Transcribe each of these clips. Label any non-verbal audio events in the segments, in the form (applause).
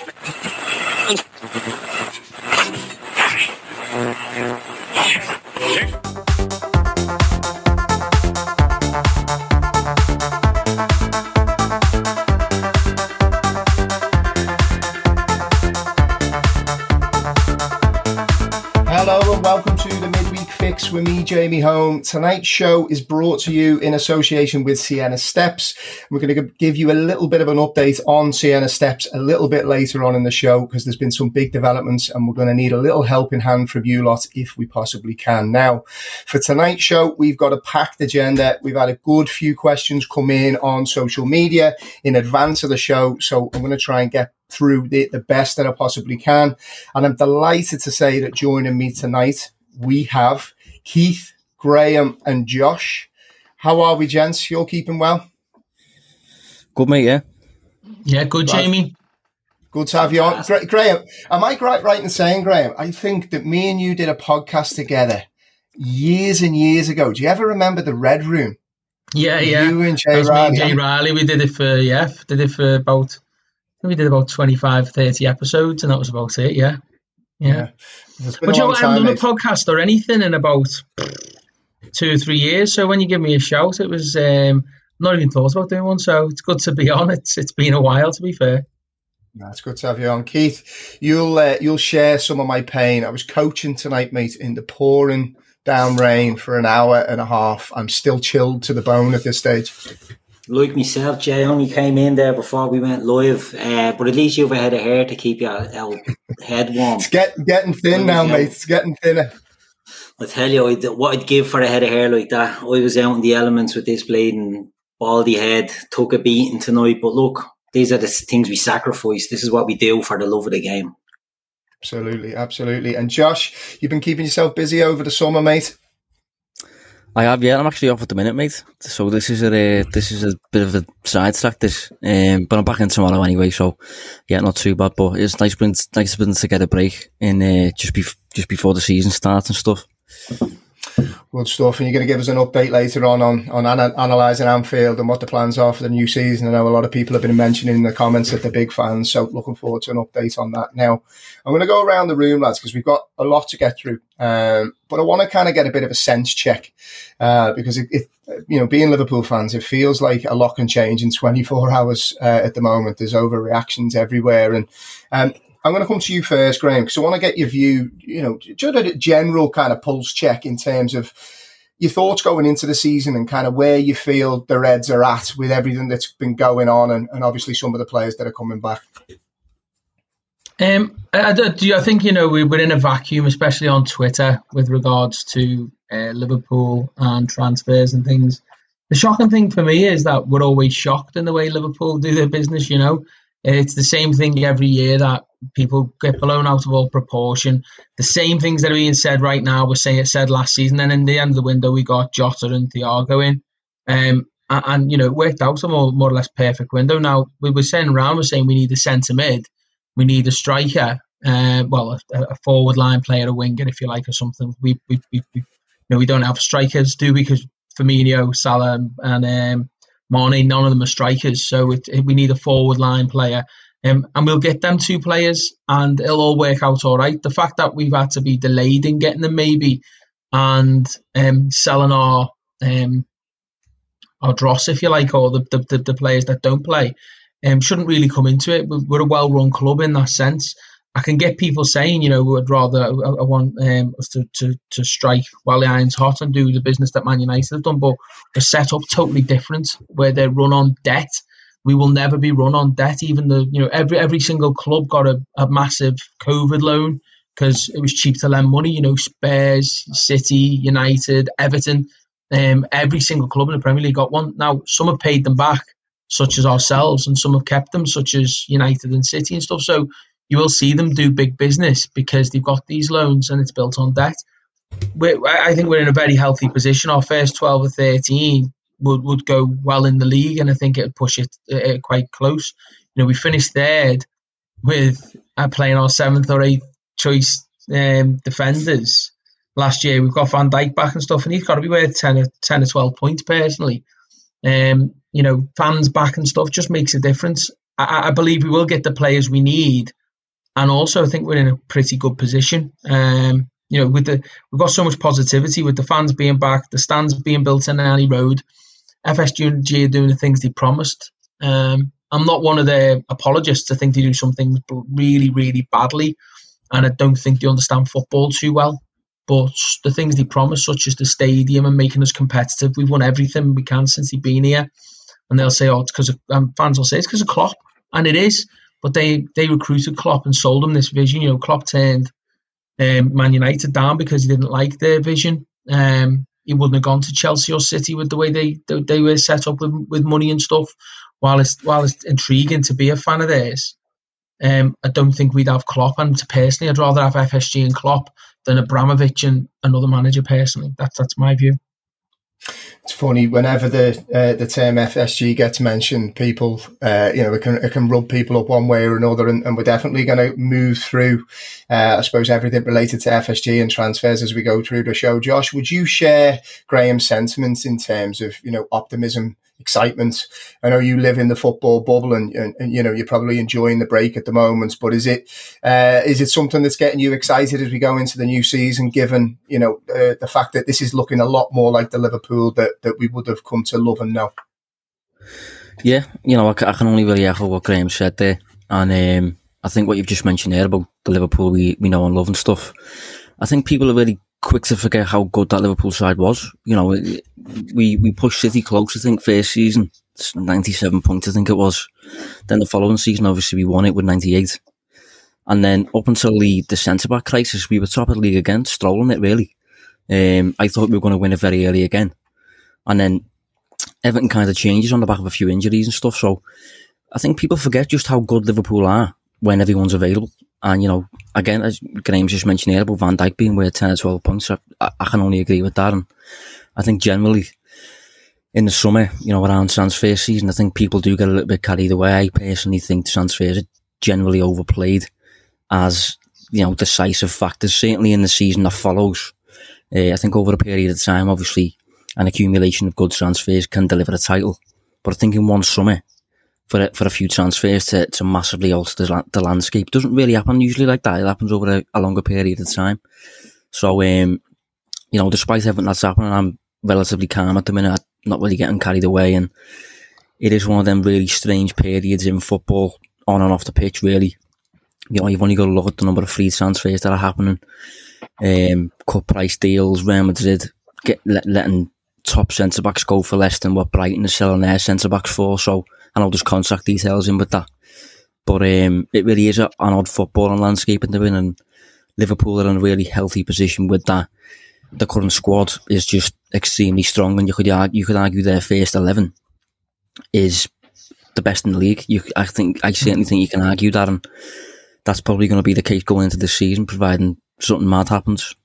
Okay. Fix with me, Jamie Home. Tonight's show is brought to you in association with Sienna Steps. We're going to give you a little bit of an update on Sienna Steps a little bit later on in the show because there's been some big developments and we're going to need a little helping hand from you lot if we possibly can. Now, for tonight's show, we've got a packed agenda. We've had a good few questions come in on social media in advance of the show. So I'm going to try and get through the, the best that I possibly can. And I'm delighted to say that joining me tonight, we have Keith, Graham, and Josh. How are we, gents? You're keeping well? Good, mate, yeah? Yeah, good, Right. Jamie. Good to have you on. Gra- Graham, am I right, right in saying, Graham, I think that me and you did a podcast together years and years ago. Do you ever remember the Red Room? Yeah, yeah. You and That Jay was me and Riley. Jay Riley. We did it for, yeah, did it for about, we did about 25, 30 episodes, and that was about it, yeah. Yeah. It's But you know, I haven't done a podcast or anything in about two or three years. So when you give me a shout, it was um, not even thought about doing one. So it's good to be (laughs) on. It's it's been a while, to be fair. No, it's good to have you on, Keith. You'll uh, you'll share some of my pain. I was coaching tonight, mate, in the pouring down rain for an hour and a half. I'm still chilled to the bone at this stage. Like myself, Jay only came in there before we went live, uh, but at least you've a head of hair to keep your head warm. It's get, getting thin now, mate. It's getting thinner. I tell you, I'd, what I'd give for a head of hair like that. I was out in the elements with this bleeding baldy head, took a beating tonight, but look, these are the things we sacrifice. This is what we do for the love of the game. Absolutely, absolutely. And Josh, you've been keeping yourself busy over the summer, mate. I have, yeah. I'm actually off at the minute, mate. So this is a uh, this is a bit of a side track. This, um, but I'm back in tomorrow anyway. So yeah, not too bad. But it's nice, been nice been to get a break in uh, just be just before the season starts and stuff. Good stuff. And you're going to give us an update later on on, on ana- analysing Anfield and what the plans are for the new season. I know a lot of people have been mentioning in the comments that they're big fans. So looking forward to an update on that. Now, I'm going to go around the room, lads, because we've got a lot to get through. Um, but I want to kind of get a bit of a sense check uh, because, it, it, you know, being Liverpool fans, it feels like a lot can change in 24 (laughs) hours uh, at the moment. There's overreactions everywhere. And um, I'm going to come to you first, Graham, because I want to get your view, you know, just a general kind of pulse check in terms of your thoughts going into the season and kind of where you feel the Reds are at with everything that's been going on and, and obviously some of the players that are coming back. Um, I, do. I think you know we, we're in a vacuum, especially on Twitter, with regards to uh, Liverpool and transfers and things. The shocking thing for me is that we're always shocked in the way Liverpool do their business. You know, it's the same thing every year that people get blown out of all proportion. The same things that are being said right now were saying it said last season, and in the end of the window we got Jota and Thiago in. Um, and, and, you know, it worked out a more, more or less perfect window. Now, we were saying around, we're saying we need a centre mid, we need a striker, uh, well, a, a, forward line player, a winger, if you like, or something. We, we, we, we you know, we don't have strikers, do we? Because Firmino, Salah, and um, Mane, none of them are strikers. So it, it, we need a forward line player. Um, and we'll get them two players and it'll all work out all right. The fact that we've had to be delayed in getting them maybe and um, selling our um, our dross, if you like, or the, the, the players that don't play, um, shouldn't really come into it. We're a well run club in that sense. I can get people saying, you know, would rather I, I want um, us to, to, to strike while the iron's hot and do the business that Man United have done, but the setup totally different, where they run on debt. We will never be run on debt. Even the you know every every single club got a, a massive COVID loan because it was cheap to lend money. You know, Spurs, City, United, Everton, um, every single club in the Premier League got one. Now some have paid them back, such as ourselves, and some have kept them, such as United and City and stuff. So you will see them do big business because they've got these loans and it's built on debt. We're, I think we're in a very healthy position. Our first 12 or 13 would, would go well in the league, and I think it'd push it quite close. You know, we finished third with uh, playing our seventh or eighth choice um, defenders last year. We've got Van Dijk back and stuff, and he's got to be worth 10 or, 10 or 12 points personally. Um, you know, fans back and stuff just makes a difference. I, I believe we will get the players we need and also I think we're in a pretty good position. Um, you know, with the we've got so much positivity with the fans being back, the stands being built in Anfield Road, FSG are doing the things they promised. Um, I'm not one of their apologists to think they do some things really, really badly, and I don't think they understand football too well. But the things they promise, such as the stadium and making us competitive, we've won everything we can since he's been here. And they'll say, "Oh, it's because of fans will say it's because of Klopp," and it is. But they they recruited Klopp and sold him this vision. You know, Klopp turned um, Man United down because he didn't like their vision. Um, he wouldn't have gone to Chelsea or City with the way they they, they were set up with with money and stuff. While it's while it's intriguing to be a fan of theirs, um, I don't think we'd have Klopp. And personally, I'd rather have FSG and Klopp than Abramovich and another manager. Personally, that's that's my view it's funny whenever the uh, the term FSG gets mentioned, people uh, you know it can it can rub people up one way or another, and, and we're definitely going to move through, uh, I suppose, everything related to FSG and transfers as we go through the show. Josh, would you share Graham's sentiments in terms of you know optimism excitement. I know you live in the football bubble, and, and, and, you know you're probably enjoying the break at the moment. But is it uh, is it something that's getting you excited as we go into the new season? Given you know uh, the fact that this is looking a lot more like the Liverpool that that we would have come to love and know. Yeah, you know I, I can only really echo what Graham said there, and um, I think what you've just mentioned there about the Liverpool we we know and love and stuff. I think people are really quick to forget how good that Liverpool side was. You know, we we pushed City close. I think first season, ninety seven points. I think it was. Then the following season, obviously, we won it with ninety eight. And then up until the, the centre back crisis, we were top of the league again, strolling it really. Um, I thought we were going to win it very early again, and then everything kind of changes on the back of a few injuries and stuff. So I think people forget just how good Liverpool are when everyone's available. And, you know, again, as Graham just mentioned earlier about Van Dijk being worth 10 or 12 points, I, I can only agree with that. And I think generally in the summer, you know, around transfer season, I think people do get a little bit carried away. I personally think transfers are generally overplayed as, you know, decisive factors, certainly in the season that follows. Uh, I think over a period of time, obviously, an accumulation of good transfers can deliver a title. But I think in one summer, for a, for a few transfers to, to massively alter the, the landscape. Doesn't really happen usually like that. It happens over a, a longer period of time. So, um, you know, despite everything that's happening, I'm relatively calm at the minute. I'm not really getting carried away, and it is one of them really strange periods in football, on and off the pitch. Really, you know, you've only got to look at the number of free transfers that are happening, um, cut price deals, Real Madrid get let, letting top centre backs go for less than what Brighton is selling their centre backs for. So and I'll just contract details in with that. But um, it really is an odd footballing landscape in the win, and Liverpool are in a really healthy position with that. The current squad is just extremely strong, and you could argue, you could argue their first eleven is the best in the league. You, I think, I certainly think you can argue that, and that's probably going to be the case going into the season, providing something mad happens.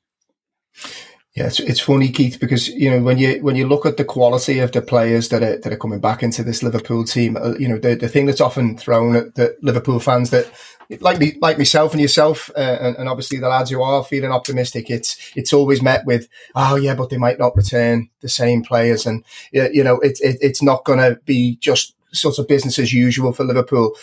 Yeah, it's, it's funny, Keith, because you know when you when you look at the quality of the players that are that are coming back into this Liverpool team, uh, you know the, the thing that's often thrown at the Liverpool fans that like me like myself and yourself, uh, and, and, obviously the lads who are feeling optimistic, it's it's always met with oh yeah, but they might not return the same players, and you know it, it it's not going to be just sort of business as usual for Liverpool.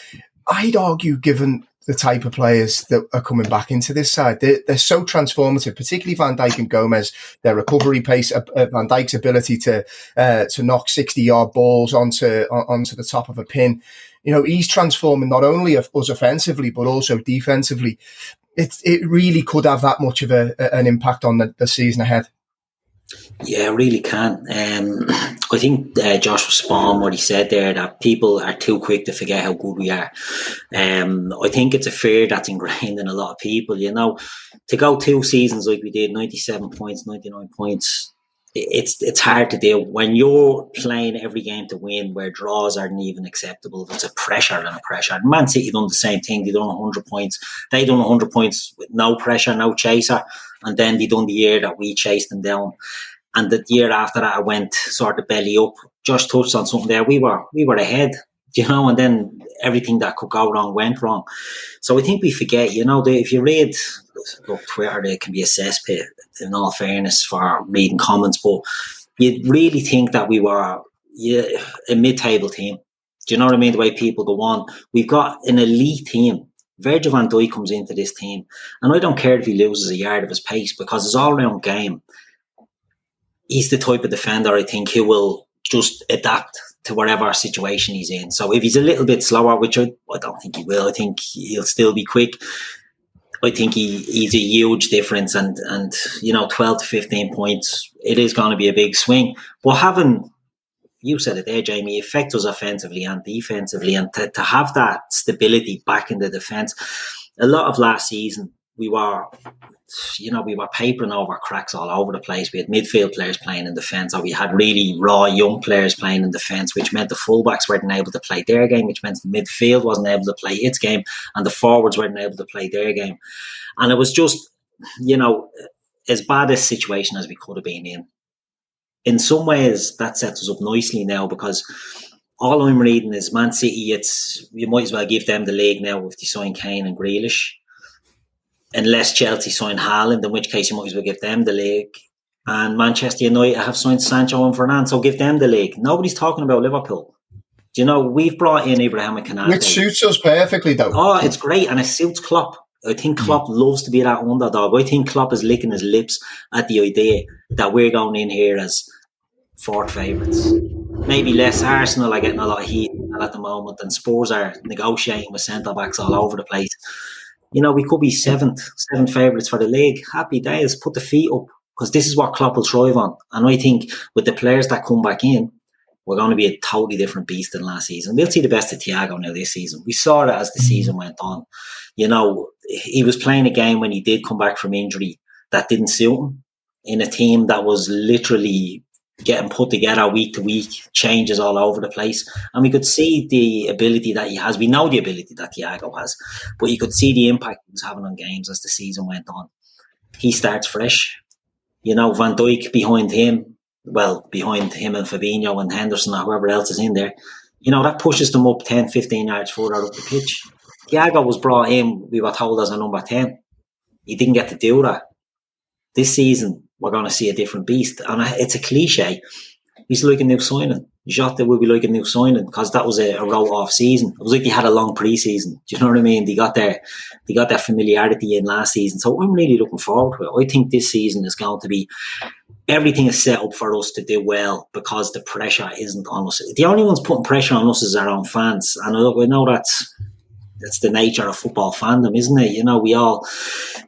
I'd argue, given the type of players that are coming back into this side. They're, they're so transformative, particularly Van Dijk and Gomez. Their recovery pace, uh, uh, Van Dijk's ability to uh, to knock sixty yard balls onto onto the top of a pin. You know, he's transforming not only us offensively but also defensively. It it really could have that much of a, an impact on the, the season ahead. Yeah, really can. Um, I think uh, Josh was spot on what he said there that people are too quick to forget how good we are. Um, I think it's a fear that's ingrained in a lot of people. You know, to go two seasons like we did, ninety-seven points, ninety-nine points. It's it's hard to do when you're playing every game to win, where draws aren't even acceptable. There's a pressure and a pressure. Man City done the same thing. They done hundred points. They done hundred points with no pressure, no chaser, and then they done the year that we chased them down. And the year after that, I went sort of belly up. Josh touched on something there. We were we were ahead, you know, and then everything that could go wrong went wrong. So I think we forget, you know, if you read look, Twitter, it can be a cesspit. In all fairness, for reading comments, but you really think that we were yeah, a mid-table team. Do you know what I mean? The way people go on, we've got an elite team. Virgil van Dijk comes into this team, and I don't care if he loses a yard of his pace because his all-round game he's the type of defender I think who will just adapt to whatever situation he's in. So if he's a little bit slower, which I, I don't think he will, I think he'll still be quick. I think he, he's a huge difference and, and, you know, 12 to 15 points, it is going to be a big swing. But having, you said it there, Jamie, affect us offensively and defensively and to, to have that stability back in the defence. A lot of last season, we were you know, we were papering over cracks all over the place. We had midfield players playing in defence, or we had really raw young players playing in defence, which meant the fullbacks weren't able to play their game, which meant the midfield wasn't able to play its game, and the forwards weren't able to play their game. And it was just, you know, as bad a situation as we could have been in. In some ways, that sets us up nicely now because all I'm reading is Man City. It's you might as well give them the league now with the sign Kane and Grealish unless Chelsea sign Haaland, in which case you might as well give them the league. And Manchester United have signed Sancho and Fernand, so give them the league. Nobody's talking about Liverpool. Do you know, we've brought in Ibrahim Konate. Which suits us perfectly, though. Oh, it's great, and it suits Klopp. I think hmm. Klopp mm. loves to be that underdog. I think Klopp is licking his lips at the idea that we're going in here as fourth favourites. Maybe less Arsenal are getting a lot of heat at the moment, and Spurs are negotiating with centre backs all over the place you know, we could be seventh, seventh favourites for the league. Happy days, put the feet up because this is what Klopp will thrive on. And I think with the players that come back in, we're going to be a totally different beast than last season. We'll see the best of Thiago now this season. We saw it as the season went on. You know, he was playing a game when he did come back from injury that didn't suit him in a team that was literally getting put together week to week, changes all over the place. And we could see the ability that he has. We know the ability that Thiago has, but you could see the impact he was having on games as the season went on. He starts fresh. You know, Van Dijk behind him, well, behind him and Fabinho and Henderson or whoever else is in there, you know, that pushes them up 10, 15 yards further up the pitch. Thiago was brought in, we were told, as a number 10. He didn't get to do that. This season, we're going to see a different beast. And it's a cliche. He's like a new signing. Jota will be like a new signing because that was a, a roll off season. It was like he had a long preseason. Do you know what I mean? They got their they got that familiarity in last season. So I'm really looking forward to it. I think this season is going to be everything is set up for us to do well because the pressure isn't on us. The only ones putting pressure on us is our own fans. And we know that's that's the nature of football fandom, isn't it? You know, we all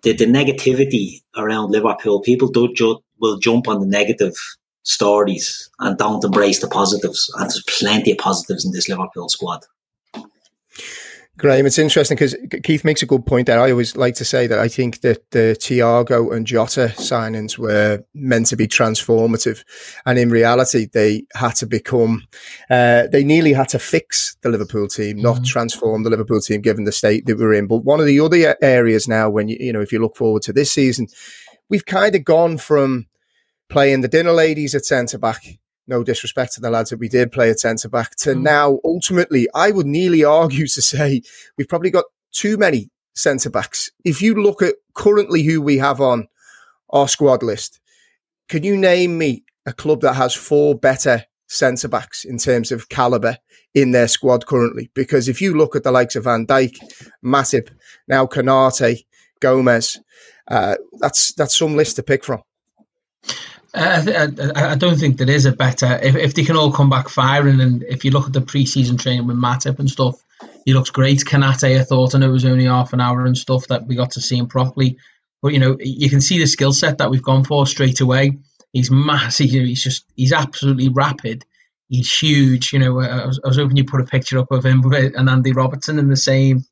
the, the negativity around Liverpool, people do ju- will jump on the negative stories and don't embrace the positives. And there's plenty of positives in this Liverpool squad. Graham, it's interesting because Keith makes a good point there. I always like to say that I think that the Thiago and Jota signings were meant to be transformative, and in reality, they had to become. Uh, they nearly had to fix the Liverpool team, not mm-hmm. transform the Liverpool team, given the state that we're in. But one of the other areas now, when you you know, if you look forward to this season, we've kind of gone from playing the dinner ladies at centre back. No disrespect to the lads that we did play at centre back. To mm. now, ultimately, I would nearly argue to say we've probably got too many centre backs. If you look at currently who we have on our squad list, can you name me a club that has four better centre backs in terms of calibre in their squad currently? Because if you look at the likes of Van Dijk, Matip, now Konate, Gomez, uh, that's that's some list to pick from. I, I, I, don't think there is a better if, if they can all come back firing and if you look at the preseason training with Matip and stuff, he looks great. Konate, I thought, and it was only half an hour and stuff that we got to see him properly. But you know, you can see the skill set that we've gone for straight away. He's massive. He's just he's absolutely rapid. He's huge. You know, I was, I was hoping you put a picture up of him (laughs) with and Andy Robertson in the same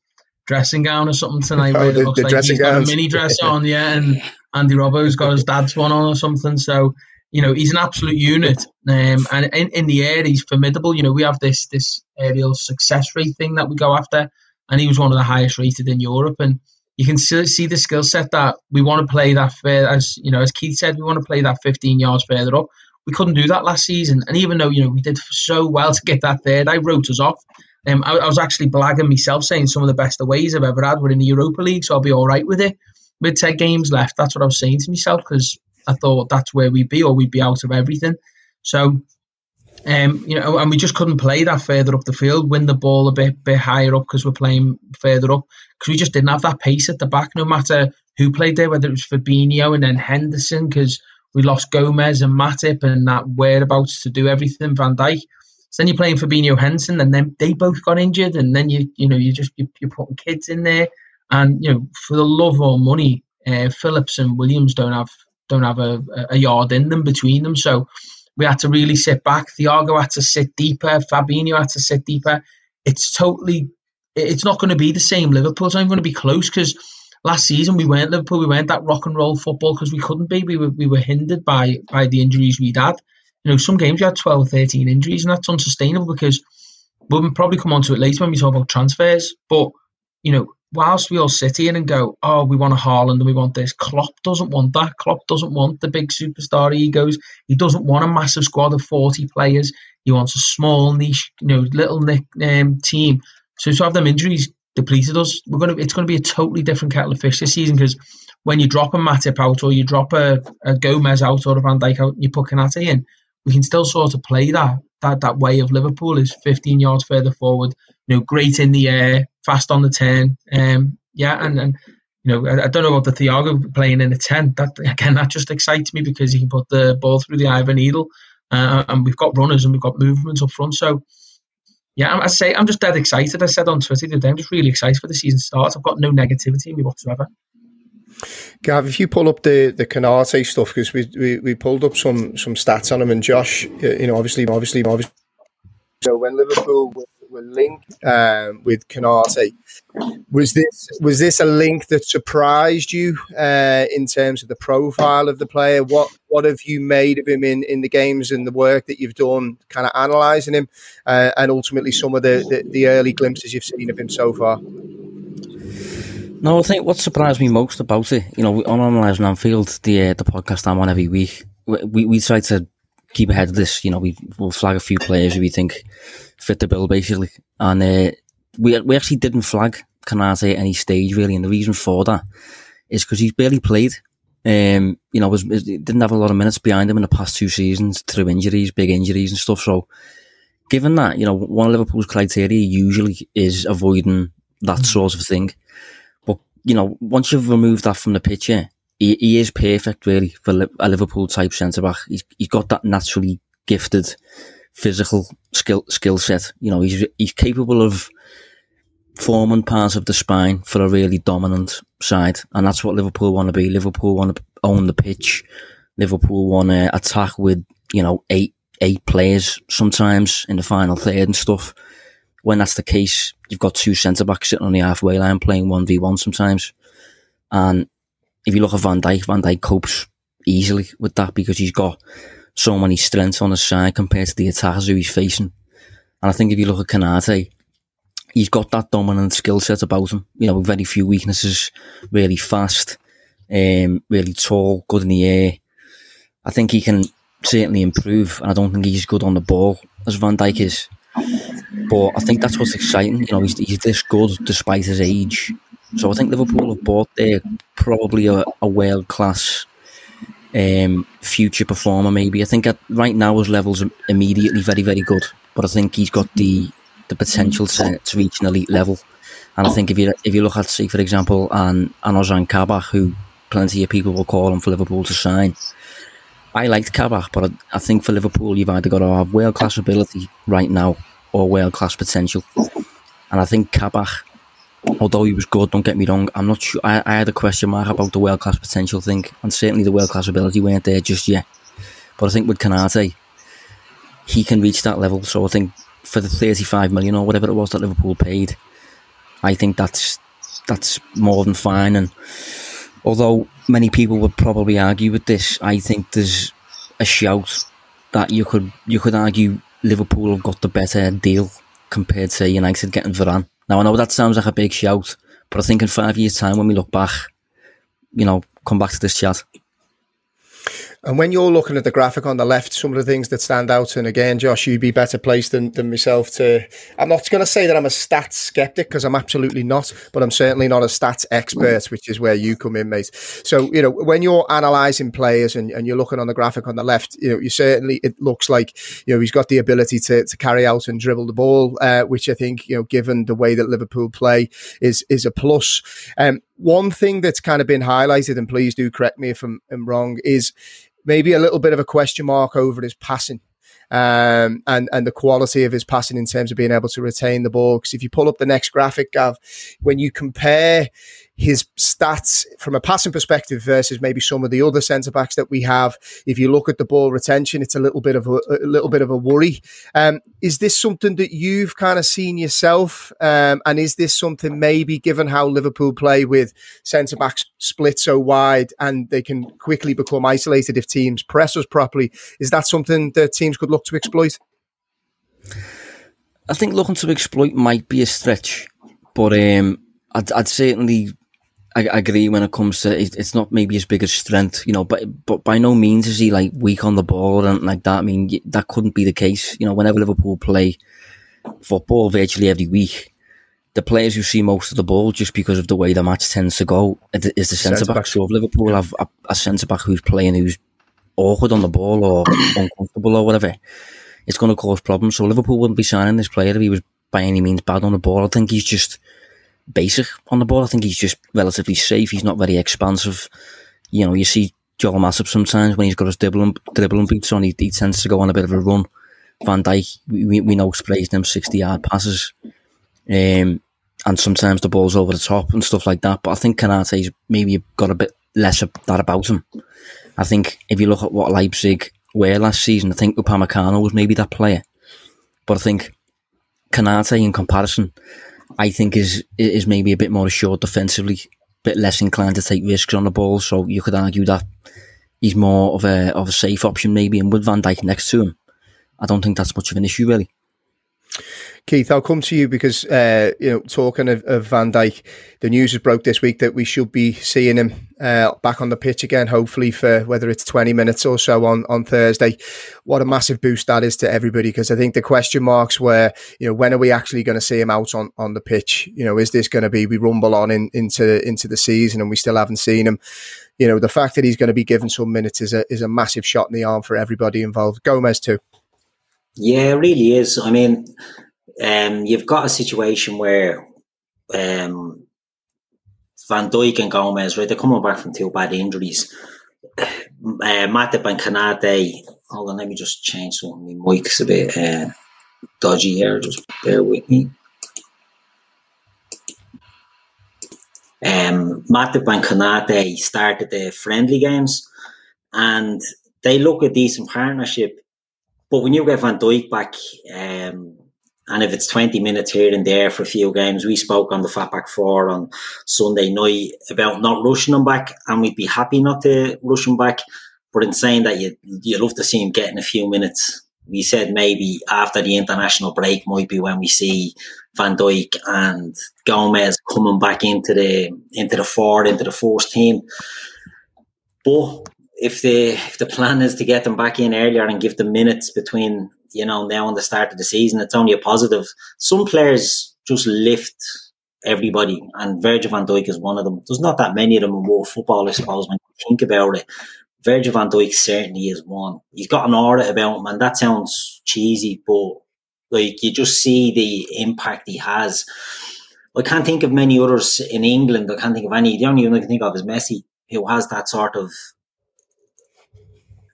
dressing gown or something tonight. (laughs) Oh, the, it looks like he's got a mini dress (laughs) on, yeah, and Andy Robbo's got his dad's one on or something. So you know he's an absolute unit, um, and in, in the air he's formidable. You know we have this this aerial success rate thing that we go after, and he was one of the highest rated in Europe, and you can see the skill set that we want to play that fair as you know as Keith said we want to play that 15 yards further up. We couldn't do that last season, and even though you know we did so well to get that third, I wrote us off. Um, I, I, was actually blagging myself saying some of the best aways I've ever had were in the Europa League, so I'll be all right with it. With 10 games left, that's what I was saying to myself because I thought that's where we'd be or we'd be out of everything. So, um, you know, and we just couldn't play that further up the field, win the ball a bit, bit higher up because we're playing further up because we just didn't have that pace at the back, no matter who played there, whether it was Fabinho and then Henderson because we lost Gomez and Matip and that whereabouts to do everything, Van Dijk. So then you're playing Fabinho Henson, and then they both got injured, and then you you know you just you, are putting kids in there, and you know for the love or money, uh, Phillips and Williams don't have don't have a, a yard in them between them, so we had to really sit back. Thiago had to sit deeper. Fabinho had to sit deeper. It's totally it's not going to be the same Liverpool. It's not going to be close because last season we weren't Liverpool. We weren't that rock and roll football because we couldn't be. We were we were hindered by by the injuries we'd had you know, some games you had 12 13 injuries, and that's unsustainable because we'll probably come on to it later when we talk about transfers. But, you know, whilst we all sit here and go, oh, we want a Haaland and we want this, Klopp doesn't want that. Klopp doesn't want the big superstar egos. He doesn't want a massive squad of 40 players. He wants a small niche, you know, little um, team. So to have them injuries depleted us, we're gonna it's gonna be a totally different kettle of fish this season because when you drop a Matip out or you drop a, a Gomez out or a Van Dijk out, you put Konate in, we can still sort of play that that that way of Liverpool is 15 yards further forward. You know, great in the air, fast on the turn. Um, yeah, and and you know, I, I, don't know about the Thiago playing in a 10. That again, that just excites me because he can put the ball through the eye of a needle, uh, and we've got runners and we've got movements up front. So. Yeah, I say I'm just dead excited. I said on Twitter today, I'm just really excited for the season start. I've got no negativity in me whatsoever. Gav, if you pull up the the Konate stuff, because we, we we pulled up some some stats on him, and Josh, you know, obviously, obviously, obviously. So when Liverpool were, were linked um, with Konate, was this was this a link that surprised you uh, in terms of the profile of the player? What what have you made of him in, in the games and the work that you've done, kind of analysing him, uh, and ultimately some of the, the the early glimpses you've seen of him so far? No, I think what surprised me most about it, you know, on Analysing Anfield, the uh, the podcast I'm on every week, we, we try to keep ahead of this. You know, we, we'll flag a few players who we think fit the bill, basically. And uh, we, we actually didn't flag Konate at any stage, really. And the reason for that is because he's barely played. Um, you know, was, didn't have a lot of minutes behind him in the past two seasons through injuries, big injuries and stuff. So, given that, you know, one of Liverpool's criteria usually is avoiding that mm. sort of thing you know, once you've removed that from the picture, he, he is perfect really for a Liverpool type centre back. He's, he's got that naturally gifted physical skill skill set. You know, he's he's capable of forming parts of the spine for a really dominant side, and that's what Liverpool want to be. Liverpool want to own the pitch. Liverpool want to attack with you know eight eight players sometimes in the final third and stuff when that's the case, you've got two centre backs sitting on the halfway line playing one v one sometimes. And if you look at Van Dijk, Van Dijk copes easily with that because he's got so many strengths on his side compared to the attackers who he's facing. And I think if you look at Konate, he's got that dominant skill set about him. You know, with very few weaknesses, really fast, um, really tall, good in the air. I think he can certainly improve, and I don't think he's good on the ball as Van Dijk is. But I think that's what's exciting. You know, he's, he's this good despite his age. So I think Liverpool have bought there probably a, a world class um, future performer. Maybe I think at, right now his levels immediately very very good, but I think he's got the the potential to, to reach an elite level. And I think if you if you look at say for example an an Ozan Kabak, who plenty of people will call him for Liverpool to sign. I liked Kabak, but I, I think for Liverpool you've either got to have world class ability right now or world class potential. And I think Kabak, although he was good, don't get me wrong, I'm not sure. I, I had a question mark about the world class potential thing, and certainly the world class ability weren't there just yet. But I think with Konate, he can reach that level. So I think for the 35 million or whatever it was that Liverpool paid, I think that's that's more than fine. And although many people would probably argue with this, I think there's a shout that you could you could argue Liverpool have got the better deal compared to United getting Varane. Now I know that sounds like a big shout, but I think in five years' time when we look back, you know, come back to this chat, and when you're looking at the graphic on the left, some of the things that stand out, and again, Josh, you'd be better placed than, than myself to. I'm not going to say that I'm a stats skeptic because I'm absolutely not, but I'm certainly not a stats expert, which is where you come in, mate. So, you know, when you're analysing players and, and you're looking on the graphic on the left, you know, you certainly, it looks like, you know, he's got the ability to, to carry out and dribble the ball, uh, which I think, you know, given the way that Liverpool play is, is a plus. Um, one thing that's kind of been highlighted, and please do correct me if I'm, I'm wrong, is maybe a little bit of a question mark over his passing. Um, and and the quality of his passing in terms of being able to retain the ball. Because if you pull up the next graphic, Gav, when you compare his stats from a passing perspective versus maybe some of the other centre backs that we have. If you look at the ball retention, it's a little bit of a, a little bit of a worry. Um, is this something that you've kind of seen yourself? Um, and is this something maybe given how Liverpool play with centre backs split so wide and they can quickly become isolated if teams press us properly? Is that something that teams could look to exploit? I think looking to exploit might be a stretch, but um, I'd, I'd certainly I, I agree when it comes to it's not maybe his biggest strength, you know, but but by no means is he like weak on the ball and like that. I mean, that couldn't be the case. You know, whenever Liverpool play football virtually every week, the players who see most of the ball just because of the way the match tends to go is the centre back. So if Liverpool have a, a centre back who's playing who's awkward on the ball or (coughs) uncomfortable or whatever, it's going to cause problems. So Liverpool wouldn't be signing this player if he was by any means bad on the ball. I think he's just basic on the ball. I think he's just relatively safe. He's not very expansive. You know, you see Joel Matip sometimes when he's got his dribbling, dribbling boots on, he, he tends to go on a bit of a run. Van Dijk, we, we know, sprays them 60 yard passes. Um, and sometimes the ball's over the top and stuff like that. But I think Konate's maybe got a bit less of that about him. I think if you look at what Leipzig were last season, I think Upamecano was maybe that player. But I think Konate, in comparison, I think is is maybe a bit more assured defensively, a bit less inclined to take risks on the ball. So you could argue that he's more of a of a safe option maybe. And with Van Dijk next to him, I don't think that's much of an issue really. Keith, I'll come to you because uh, you know, talking of, of, Van Dijk, the news has broke this week that we should be seeing him uh, back on the pitch again, hopefully for whether it's twenty minutes or so on on Thursday. What a massive boost that is to everybody because I think the question marks were, you know, when are we actually going to see him out on, on the pitch? You know, is this going to be we rumble on in, into into the season and we still haven't seen him? You know, the fact that he's going to be given some minutes is a is a massive shot in the arm for everybody involved. Gomez too. Yeah, it really is. I mean, um, you've got a situation where um, Van Dijk and Gomez, right, they're coming back from two bad injuries. Uh, Matip and Konate, hold on, let me just change something. My mic's a bit uh, dodgy here, just bear with me. Um, Matip and Konate started the friendly games and they look a decent partnership. But when you get Van Dijk back, um, and if it's 20 minutes here and there for a few games, we spoke on the Fat Fatback 4 on Sunday night about not rushing him back, and we'd be happy not to rush him back. But in saying that, you, you love to see him getting a few minutes. We said maybe after the international break might be when we see Van Dijk and Gomez coming back into the into the four, into the first team. But if the if the plan is to get them back in earlier and give them minutes between you know now and the start of the season, it's only a positive. Some players just lift everybody, and Virgil van Dijk is one of them. There's not that many of them in world football, I suppose, when you think about it. Virgil van Dijk certainly is one. He's got an aura about him, and that sounds cheesy, but like you just see the impact he has. I can't think of many others in England. I can't think of any. The only one I can think of is Messi, who has that sort of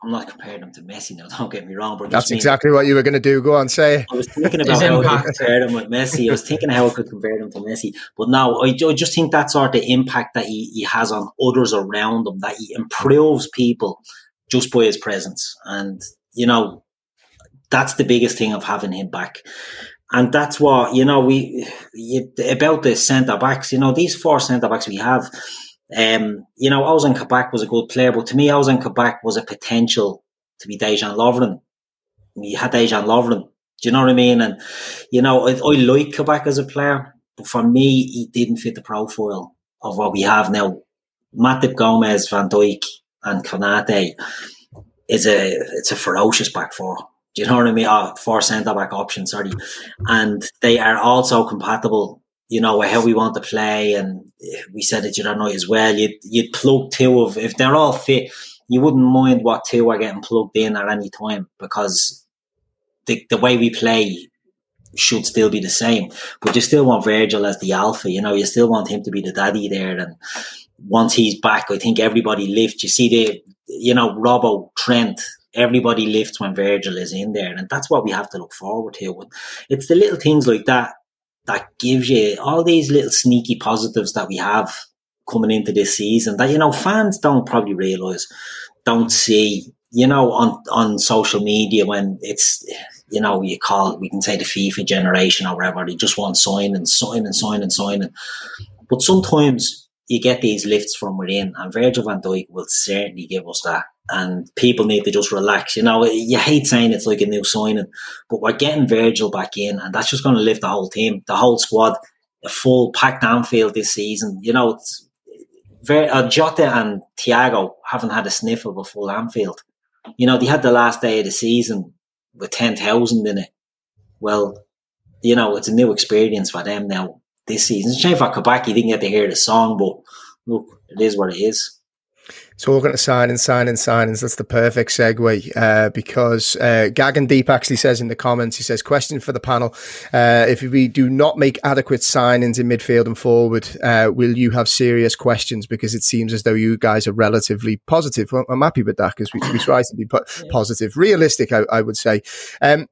I'm not comparing him to Messi now. (laughs) Don't get me wrong, but that's exactly what you were going to do. Go on, say. I was thinking about how I could compare him with Messi. I was thinking how I could compare him to Messi, but now I, I just think that sort of impact that he, he has on others around him, that he improves people just by his presence, and you know that's the biggest thing of having him back. And that's what you know. We you, about the centre backs. You know these four centre backs we have um, you know, Ozan Kabak was a good player, but to me, Ozan Kabak was a potential to be Dejan Lovren. You had Dejan Lovren. Do you know what I mean? And, you know, I, I like Kabak as a player, but for me, he didn't fit the profile of what we have now. Matip Gomez, Van Dijk, and Konate is a, it's a ferocious back four. Do you know what I mean? Oh, four centre back options, sorry. And they are also compatible you know, how we want to play. And we said it other night as well. You'd, you'd plug two of, if they're all fit, you wouldn't mind what two are getting plugged in at any time because the, the way we play should still be the same. But you still want Virgil as the alpha, you know, you still want him to be the daddy there. And once he's back, I think everybody lifts. You see the, you know, Robbo, Trent, everybody lifts when Virgil is in there. And that's what we have to look forward to. It's the little things like that that gives you all these little sneaky positives that we have coming into this season that you know fans don't probably realize, don't see. You know, on on social media when it's you know you call we can say the FIFA generation or whatever. They just want sign and sign and sign and sign. And, but sometimes you get these lifts from within, and Virgil van Dijk will certainly give us that and people need to just relax. You know, you hate saying it's like a new signing, but we're getting Virgil back in, and that's just going to lift the whole team, the whole squad, a full packed Anfield this season. You know, it's very, uh, Jota and Thiago haven't had a sniff of a full Anfield. You know, they had the last day of the season with 10,000 in it. Well, you know, it's a new experience for them now this season. It's a shame for Kabaki didn't get to hear the song, but look, it is what it is. Talking to signings, signings, signings. That's the perfect segue uh, because uh, Gagan Deep actually says in the comments, he says, question for the panel. Uh, if we do not make adequate signings in midfield and forward, uh, will you have serious questions? Because it seems as though you guys are relatively positive. Well, I'm happy with that because we, we try to be positive, realistic, I, I would say. Um,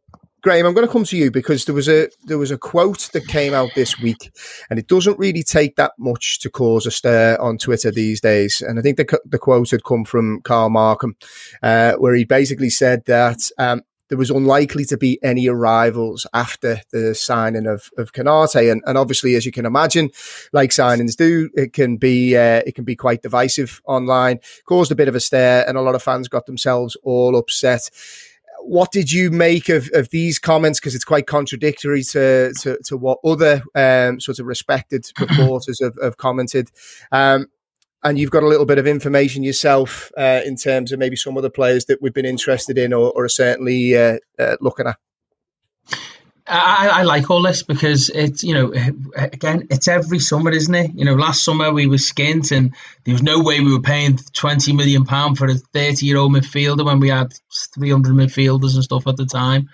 Graham, I'm going to come to you because there was a there was a quote that came out this week, and it doesn't really take that much to cause a stir on Twitter these days. And I think the the quote had come from Carl Markham, uh, where he basically said that. Um, there was unlikely to be any arrivals after the signing of, of Konate. And, and obviously, as you can imagine, like signings do, it can be uh, it can be quite divisive online, caused a bit of a stir, and a lot of fans got themselves all upset what did you make of, of these comments? Because it's quite contradictory to, to, to what other um, sort of respected (clears throat) reporters have, have commented. Um, and you've got a little bit of information yourself uh, in terms of maybe some of the players that we've been interested in or, or are certainly uh, uh, looking at. I, I, like all this because it's you know again it's every summer isn't it? You know last summer we were skint and there was no way we were paying 20 million pound for a 30 year old midfielder when we had 300 midfielders and stuff at the time.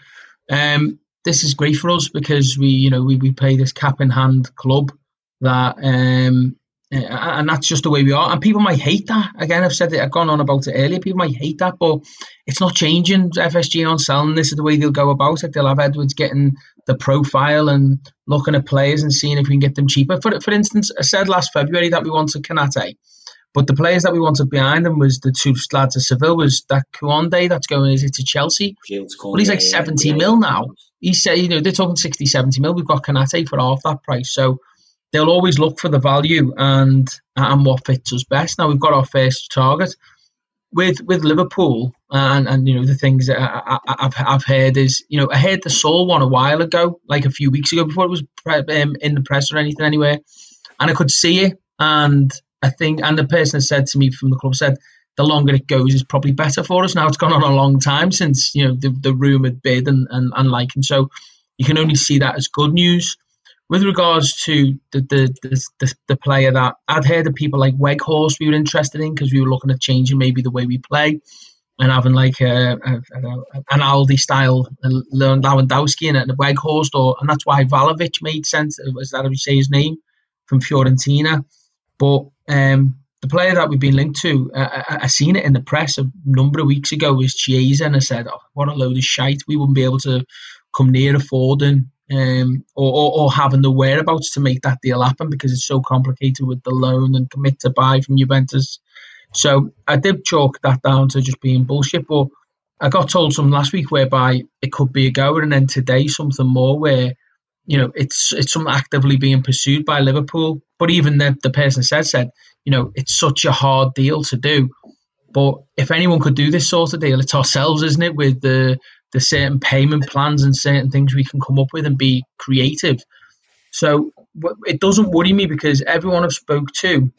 Um this is great for us because we you know we, we play this cap in hand club that um and that's just the way we are. And people might hate that. Again, I've said it, I've gone on about it earlier. People might hate that, but it's not changing. FSG on selling this is the way they'll go about it. They'll have Edwards getting the profile and looking at players and seeing if we can get them cheaper. For for instance, I said last February that we wanted Konate, but the players that we wanted behind them was the two lads of Seville was that Koundé that's going is it to Chelsea. But he's like 70 yeah, mil now. He said, you know, they're talking 60, 70 mil. We've got Konate for half that price. So they'll always look for the value and and what fits us best. Now we've got our first target with with Liverpool, and and you know the things that I, have I've heard is you know I heard the Saul one a while ago, like a few weeks ago before it was pre- um, in the press or anything anywhere, and I could see it, and I think and the person said to me from the club said the longer it goes is probably better for us. Now it's gone on a long time since you know the, the rumored bid and, and and like and so you can only see that as good news. With regards to the the, the, the, the player that I'd heard of people like Weghorst we were interested in because we were looking at changing maybe the way we play and having like a, a, a an Aldi style Lewandowski in it and a Weghorst or and that's why Vlahovic made sense. Was that how you say his name from Fiorentina? But um, the player that we've been linked to, uh, I, I, seen it in the press a number of weeks ago, was Chiesa, and I said, "Oh, what a load of shite! We wouldn't be able to come near affording um, or, or, or, having the whereabouts to make that deal happen because it's so complicated with the loan and commit to buy from Juventus. So I did chalk that down to just being bullshit. But I got told some last week whereby it could be a goer, and then today something more where you know it's it's something actively being pursued by Liverpool. But even the the person said said you know it's such a hard deal to do. But if anyone could do this sort of deal, it's ourselves, isn't it? With the the certain payment plans and certain things we can come up with and be creative. So it doesn't worry me because everyone I've spoke to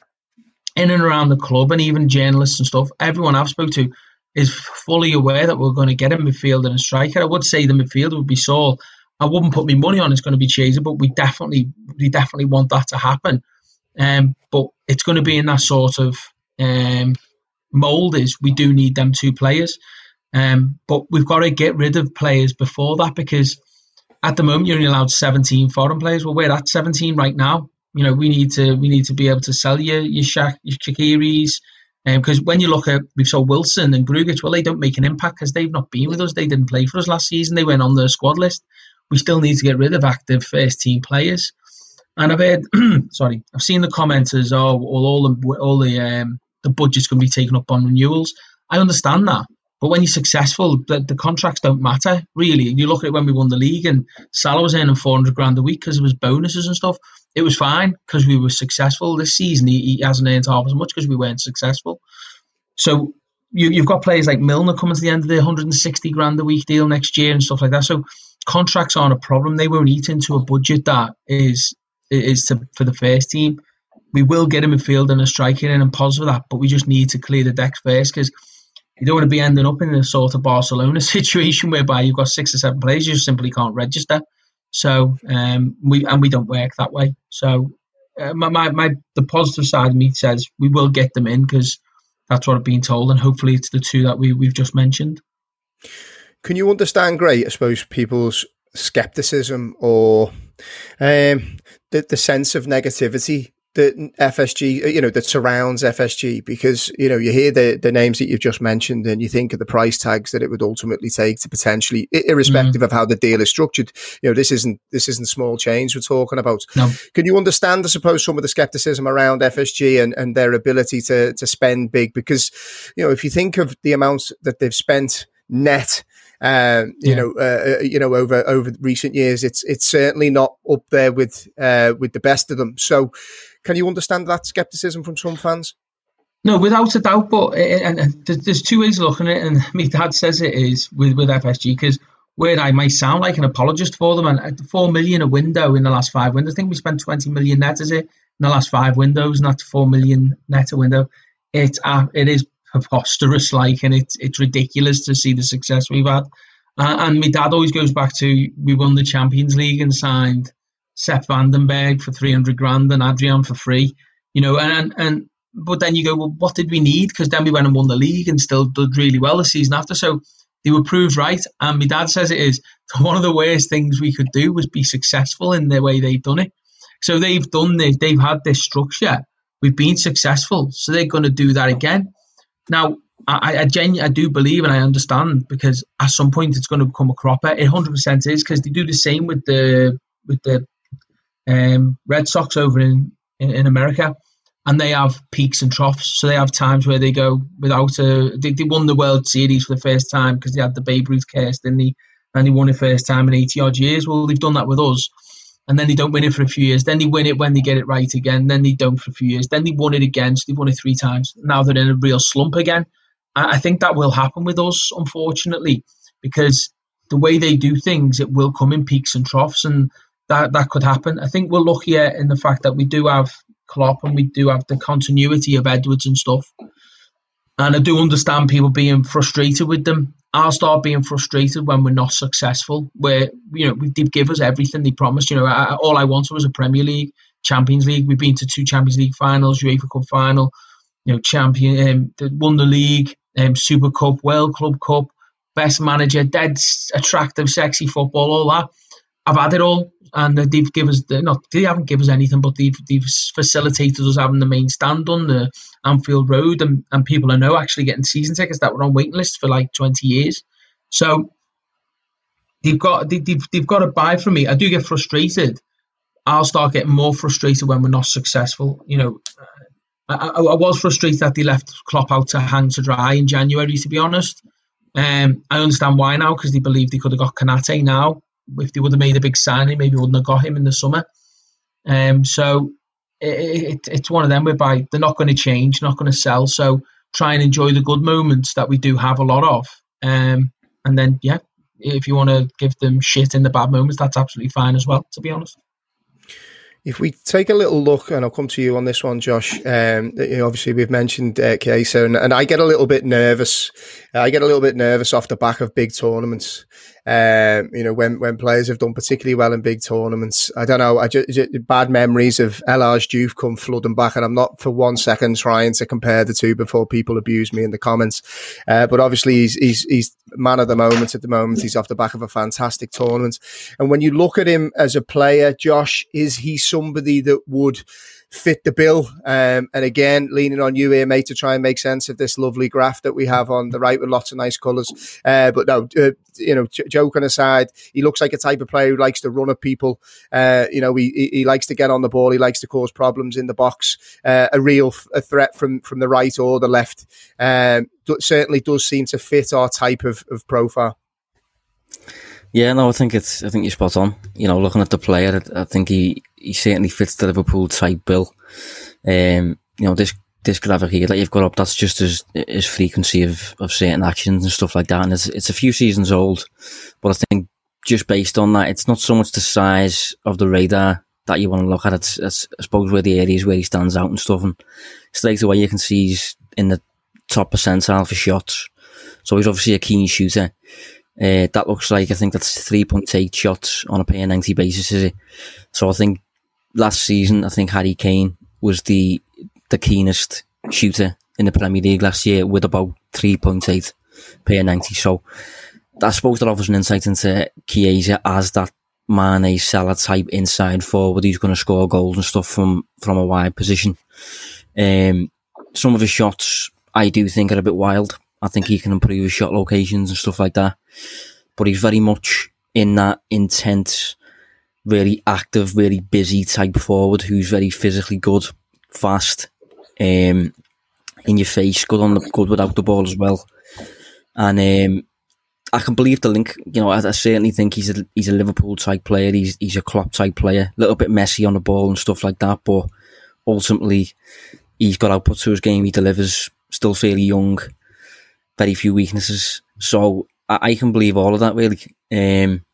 in and around the club and even journalists and stuff, everyone I've spoke to is fully aware that we're going to get a midfielder and a striker. I would say the midfielder would be Saul. I wouldn't put my money on it's going to be Chiesa, but we definitely we definitely want that to happen. Um, but it's going to be in that sort of um, mold. Is we do need them two players. Um, but we've got to get rid of players before that because at the moment you're only allowed 17 foreign players. Well, we're at 17 right now. You know, we need to we need to be able to sell your your, Shaq, your Shaqiris. Because um, when you look at we've saw Wilson and Grujic, well, they don't make an impact because they've not been with us. They didn't play for us last season. They went on the squad list. We still need to get rid of active first team players. And I've heard, (clears throat) sorry, I've seen the commenters, oh, all, all the all the um, the budget's going to be taken up on renewals. I understand that, but when you're successful, the, the contracts don't matter really. You look at it when we won the league, and Salah was earning 400 grand a week because of his bonuses and stuff. It was fine because we were successful this season. He, he hasn't earned half as much because we weren't successful. So you, have got players like Milner coming to the end of their 160 grand a week deal next year and stuff like that. So contracts aren't a problem. They won't eat into a budget that is is to, for the first team. We will get him a midfield and a striker in and pause for that, but we just need to clear the decks first because you don't want to be ending up in a sort of Barcelona (laughs) situation whereby you've got six or seven players you simply can't register. So um, we and we don't work that way. So uh, my, my, my the positive side of me says we will get them in because that's what I've been told, and hopefully it's the two that we we've just mentioned. Can you understand, great? I suppose people's skepticism or um, the the sense of negativity that FSG, uh, you know, that surrounds FSG because, you know, you hear the, the names that you've just mentioned and you think of the price tags that it would ultimately take to potentially, irrespective mm. of how the deal is structured, you know, this isn't, this isn't small change we're talking about. No. Can you understand, I suppose, some of the skepticism around FSG and, and their ability to, to spend big? Because, you know, if you think of the amounts that they've spent net, uh, you yeah. know, uh, uh, you know, over over recent years, it's it's certainly not up there with uh, with the best of them. So, can you understand that skepticism from some fans? No, without a doubt. But eh, eh, and, there's two ways of looking at it, and my dad says it is with with FSG because where I might sound like an apologist for them, and four million a window in the last five windows. I think we spent twenty million net, is it, in the last five windows, not four million net a window. It uh, it is preposterous, like, and it's it's ridiculous to see the success we've had. Uh, and my dad always goes back to we won the Champions League and signed Sepp van den Berg for 300 grand and Adrian for free, you know, and, and, but then you go, well, what did we need? Because then we went and won the league and still did really well the season after. So they were proved right. And my dad says it is (laughs) one of the worst things we could do was be successful in the way they've done it. So they've done this, they've had this structure. We've been successful. So they're going to do that again. Now, I, I, I do believe and I understand because at some point it's going to become a cropper. It 100% is because they do the same with the with the um, Red Sox over in, in, in, America, and they have peaks and troughs. So they have times where they go without a. They, they won the World Series for the first time because they had the Babe Ruth case, didn't they? And they won it first time in 80 odd years. Well, they've done that with us. And then they don't win it for a few years. Then they win it when they get it right again. Then they don't for a few years. Then they won it again. So they've won it three times. Now they're in a real slump again. I think that will happen with us, unfortunately, because the way they do things, it will come in peaks and troughs. And that that could happen. I think we're luckier in the fact that we do have Klopp and we do have the continuity of Edwards and stuff. and I do understand people being frustrated with them. I'll start being frustrated when we're not successful. Where you know we they give us everything they promised. You know, I, all I wanted was a Premier League, Champions League. We've been to two Champions League finals, UEFA Cup final. You know, champion, um, won the league, um, Super Cup, World Club Cup, best manager, dead attractive, sexy football, all that. I've had it all, and they've given us not they haven't given us anything, but they've they've facilitated us having the main stand on the Anfield Road, and, and people I know actually getting season tickets that were on waiting lists for like twenty years. So they've got they, they've they've got to buy from me. I do get frustrated. I'll start getting more frustrated when we're not successful. You know, I, I, I was frustrated that they left Klopp out to hang to dry in January. To be honest, um, I understand why now because they believe they could have got Konate now if they would have made a big signing, maybe wouldn't have got him in the summer. Um, so it, it, it's one of them whereby they're not going to change, not going to sell. So try and enjoy the good moments that we do have a lot of. Um, and then, yeah, if you want to give them shit in the bad moments, that's absolutely fine as well, to be honest. If we take a little look, and I'll come to you on this one, Josh. Um, you know, obviously, we've mentioned uh, and, and, I get a little bit nervous. I get a little bit nervous off the back of big tournaments. Um, you know, when, when players have done particularly well in big tournaments, I don't know, I just, just bad memories of El Hadji Diouf come flooding back. And I'm not for one second trying to compare the two before people abuse me in the comments. Uh, but obviously he's, he's, he's man of the moment at the moment. He's off the back of a fantastic tournament. And when you look at him as a player, Josh, is he somebody that would, fit the bill. Um, and again, leaning on you here, mate, to try and make sense of this lovely graph that we have on the right with lots of nice colours. Uh, but no, uh, you know, j- joking aside, he looks like a type of player who likes to run at people. Uh, you know, he, he likes to get on the ball. He likes to cause problems in the box. Uh, a real f- a threat from from the right or the left. Um, certainly does seem to fit our type of, of profile. Yeah, no, I think it's. I think you're spot on. You know, looking at the player, I think he he certainly fits the Liverpool type bill. Um, you know, this this graphic here that you've got up, that's just his his frequency of, of certain actions and stuff like that. And it's it's a few seasons old, but I think just based on that, it's not so much the size of the radar that you want to look at. It's, it's I suppose where the areas where he stands out and stuff. And straight away you can see he's in the top percentile for shots. So he's obviously a keen shooter. Uh, that looks like I think that's 3.8 shots on a per 90 basis, is it? So I think last season, I think Harry Kane was the the keenest shooter in the Premier League last year with about 3.8 per 90. So I suppose that offers an insight into Chiesa as that Mane Salah type inside forward who's going to score goals and stuff from, from a wide position. Um, some of his shots I do think are a bit wild. I think he can improve his shot locations and stuff like that. But he's very much in that intense, very active, very busy type forward who's very physically good, fast, um, in your face, good on the good without the ball as well. And um, I can believe the link. You know, I, I, certainly think he's a he's a Liverpool type player. He's he's a Klopp type player, a little bit messy on the ball and stuff like that. But ultimately, he's got output to his game. He delivers. Still fairly young very few weaknesses. So I, I can believe all of that really. Um,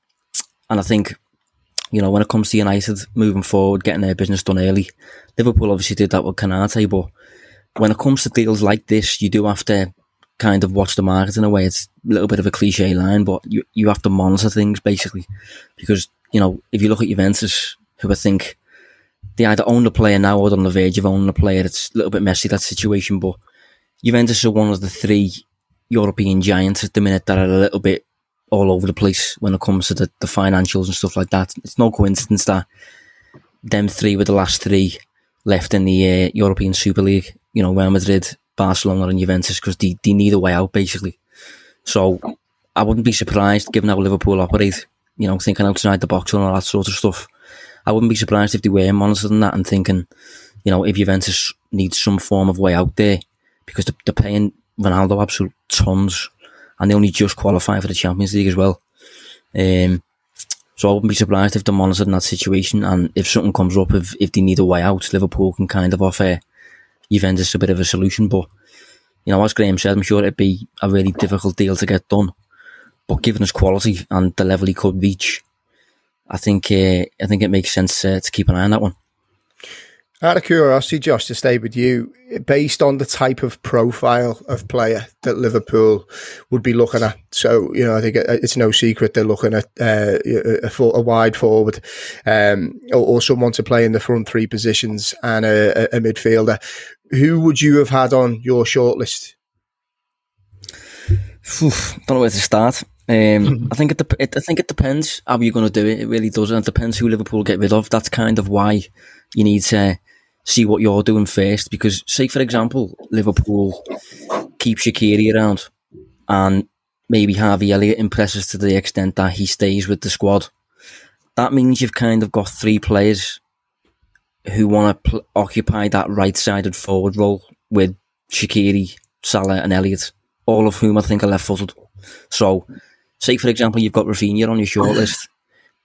and I think, you know, when it comes to United moving forward, getting their business done early, Liverpool obviously did that with Konate, but when it comes to deals like this, you do have to kind of watch the market in a way. It's a little bit of a cliche line, but you, you have to monitor things basically. Because, you know, if you look at Juventus, who I think they either own the player now or on the verge of owning the player, it's a little bit messy, that situation, but Juventus are one of the three European giants at the minute that are a little bit all over the place when it comes to the, the financials and stuff like that. It's no coincidence that them three were the last three left in the uh, European Super League. You know, Real Madrid, Barcelona, and Juventus because they, they need a way out basically. So I wouldn't be surprised, given how Liverpool operate, you know, thinking outside the box and all that sort of stuff. I wouldn't be surprised if they were monitoring that and thinking, you know, if Juventus needs some form of way out there because they're paying Ronaldo absolute tons, and they only just qualify for the Champions League as well. Um, so I wouldn't be surprised if they're monitoring that situation, and if something comes up, if, if they need a way out, Liverpool can kind of offer Juventus a bit of a solution. But you know, as Graham said, I'm sure it'd be a really difficult deal to get done. But given his quality and the level he could reach, I think uh, I think it makes sense uh, to keep an eye on that one. Out of curiosity, Josh, to stay with you, based on the type of profile of player that Liverpool would be looking at. So, you know, I think it's no secret they're looking at uh, a, a, wide forward um, or, or, someone to play in the front three positions and a, a, midfielder. Who would you have had on your shortlist? don't know where to start. Um, (laughs) I think it, it, I think it depends how you're going to do it. It really does, and it depends who Liverpool get rid of. That's kind of why you need to see what you're doing first. Because, say for example, Liverpool keep Shaqiri around, and maybe Harvey Elliott impresses to the extent that he stays with the squad. That means you've kind of got three players who want to pl- occupy that right-sided forward role with Shaqiri, Salah, and Elliott, all of whom I think are left-footed. So say for example you've got Raphinha on your shortlist.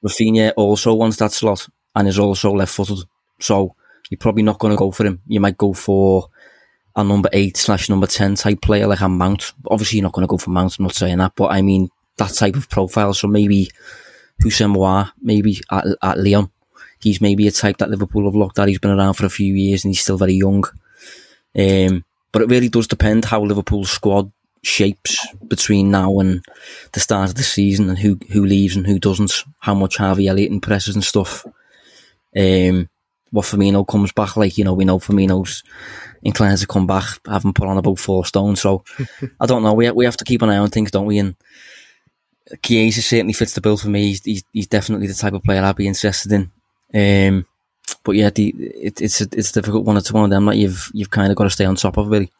Raphinha also wants that slot and is also left footed. So you're probably not going to go for him. You might go for a number eight slash number 10 type player like a Mount. Obviously, you're not going to go for Mount, I'm not saying that, but I mean that type of profile. So maybe Houssem maybe at, at Lyon. He's maybe a type that Liverpool have looked at. He's been around for a few years and he's still very young. Um, but it really does depend how Liverpool's squad shapes between now and the start of the season and who who leaves and who doesn't, how much Harvey Elliott impresses and stuff. Um, what Firmino comes back like, you know, we know Firmino's inclined to come back, having put on about four stone. So (laughs) I don't know. We we have to keep an eye on things, don't we? And Chiesa certainly fits the bill for me. He's, he's, he's definitely the type of player I'd be interested in. Um, but yeah, the, it, it's a, it's a difficult one. It's one of them that you've you've kind of got to stay on top of, really.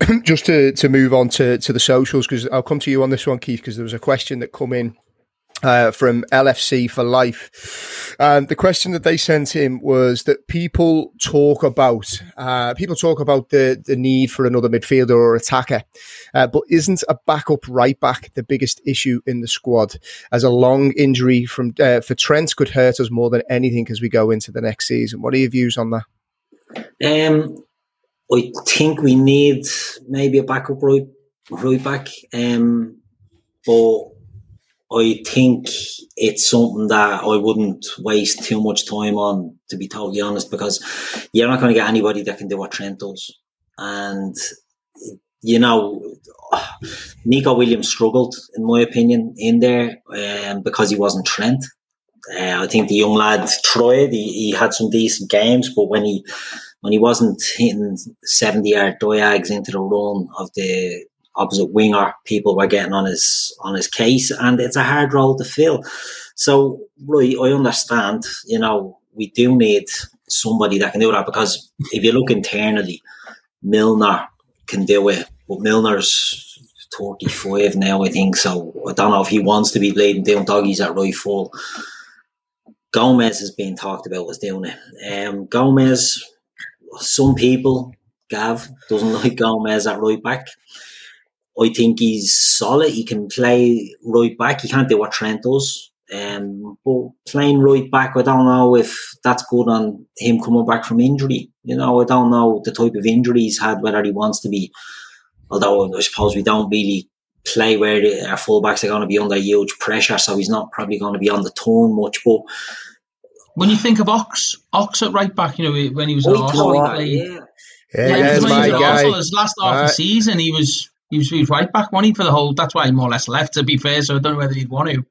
(clears throat) just to, to move on to, to the socials, because I'll come to you on this one, Keith, because there was a question that come in uh, from LFC for Life. And the question that they sent him was that people talk about uh, people talk about the the need for another midfielder or attacker, uh, but isn't a backup right back the biggest issue in the squad? As a long injury from uh, for Trent could hurt us more than anything as we go into the next season. What are your views on that? Um, I think we need maybe a backup right, right back. Um, but I think it's something that I wouldn't waste too much time on, to be totally honest, because you're not going to get anybody that can do what Trent does. And, you know, Neco Williams struggled, in my opinion, in there um, because he wasn't Trent. Uh, I think the young lad tried. He, he had some decent games, but when he when he wasn't hitting 70 yard diags into the run of the opposite winger, people were getting on his on his case, and it's a hard role to fill. So, right, I understand. You know, we do need somebody that can do that because if you look internally, Milner can do it, but Milner's 35 now, I think. So I don't know if he wants to be playing down doggies at right full. Gomez is being talked about as doing it. Um, Gomez some people, Gav, doesn't (laughs) like Gomez at right back. I think he's solid. He can play right back. He can't do what Trent does. Um, but playing right back, I don't know if that's good on him coming back from injury. You know, I don't know the type of injury he's had, whether he wants to be. Although I suppose we don't really play where our fullbacks are going to be under huge pressure, so he's not probably going to be on the turn much. But when you think of Ox, Ox at right back, you know, when he was at Arsenal, he played. Yeah, yeah, yeah he was at Arsenal, his last half uh, of the season, he was he was, he right back, he, for the whole? That's why he more or less left. To be fair, so I don't know whether he'd want to.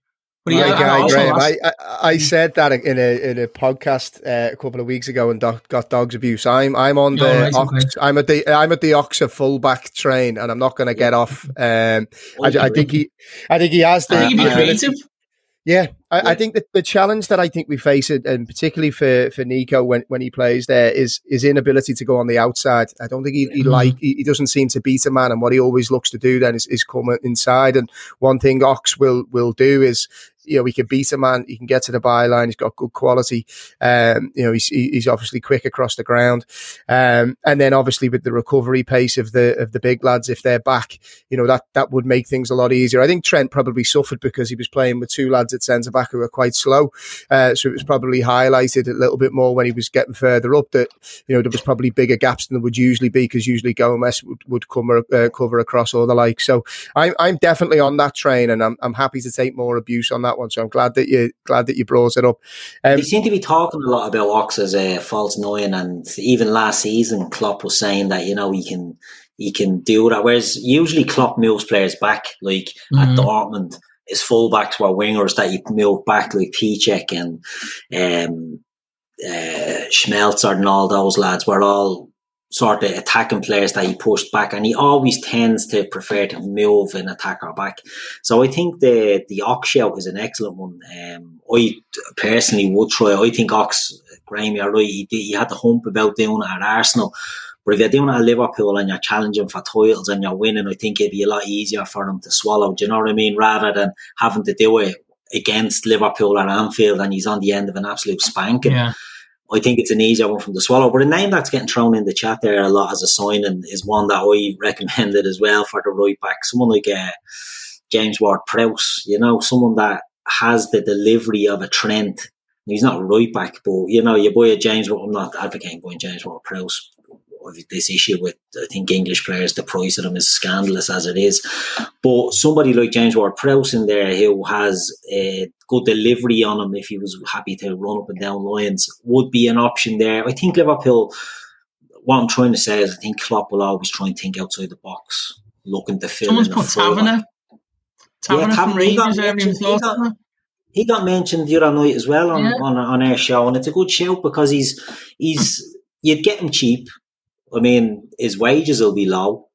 But my guy, Graham, I, I, I, said that in a in a podcast uh, a couple of weeks ago and do, got dogs abuse. I'm I'm on the right, Ox, okay. I'm at the I'm at the Oxa fullback train, and I'm not going to get off. Um, I, I, think he I think he has the. I think he'd be creative. Yeah, I, yeah. I, think that the challenge that I think we face, and particularly for, for Neco when, when he plays there, is his inability to go on the outside. I don't think he, he mm-hmm. like he, he, doesn't seem to beat a man, and what he always looks to do then is, is come inside. And one thing Ox will will do is you know, he can beat a man. He can get to the byline. He's got good quality. Um, you know, he's, he's obviously quick across the ground. Um, and then obviously with the recovery pace of the, of the big lads, if they're back, you know, that, that would make things a lot easier. I think Trent probably suffered because he was playing with two lads at centre back who were quite slow. Uh, so it was probably highlighted a little bit more when he was getting further up that, you know, there was probably bigger gaps than there would usually be because usually Gomez would, would come, uh, cover across all the like. So I'm, I'm definitely on that train and I'm, I'm happy to take more abuse on that that one. So I'm glad that you glad that you brought it up. Um, they seem to be talking a lot about Ox as a false nine, and even last season, Klopp was saying that you know he can he can do that. Whereas usually Klopp moves players back, like mm-hmm. at Dortmund, his fullbacks were wingers that you move back, like Piszczek and um, uh, Schmelzer and all those lads were all sort of attacking players that he pushed back, and he always tends to prefer to move an attacker back. So I think the the Ox shout is an excellent one. Um, I personally would try. I think Ox, Graham, you're right. He, he had the hump about doing at Arsenal. But if you're doing at Liverpool and you're challenging for titles and you're winning, I think it'd be a lot easier for them to swallow. Do you know what I mean? Rather than having to do it against Liverpool or Anfield and he's on the end of an absolute spanking. Yeah. I think it's an easier one from the swallow. But a name that's getting thrown in the chat there a lot as a sign and is one that I recommended as well for the right back. Someone like uh, James Ward Prowse, you know, someone that has the delivery of a Trent. He's not right back, but you know, you buy a James. I'm not advocating buying James Ward Prowse this issue with I think English players, the price of them is scandalous as it is. But somebody like James Ward Prowse in there who has a good delivery on him if he was happy to run up and down lines would be an option there. I think Liverpool what I'm trying to say is I think Klopp will always try and think outside the box, looking to fill Someone's in put Tavernier. Tavernier yeah, he got, mentioned, he, got, he got mentioned the other night as well on, yeah. on, on our show, and it's a good shout because he's he's you'd get him cheap I mean, his wages will be low.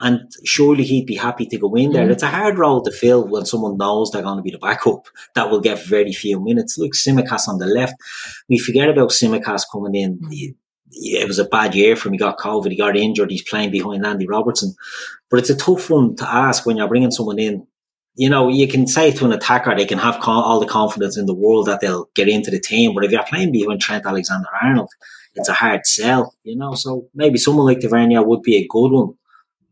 And surely he'd be happy to go in there. Mm. It's a hard role to fill when someone knows they're going to be the backup (laughs) that will get very few minutes. Look, Tsimikas on the left. We forget about Tsimikas coming in. He, it was a bad year for him. He got COVID. He got injured. He's playing behind Andy Robertson. But it's a tough one to ask when you're bringing someone in. You know, you can say to an attacker, they can have all the confidence in the world that they'll get into the team. But if you're playing behind Trent Alexander Arnold, it's a hard sell, you know. So maybe someone like Tavernier would be a good one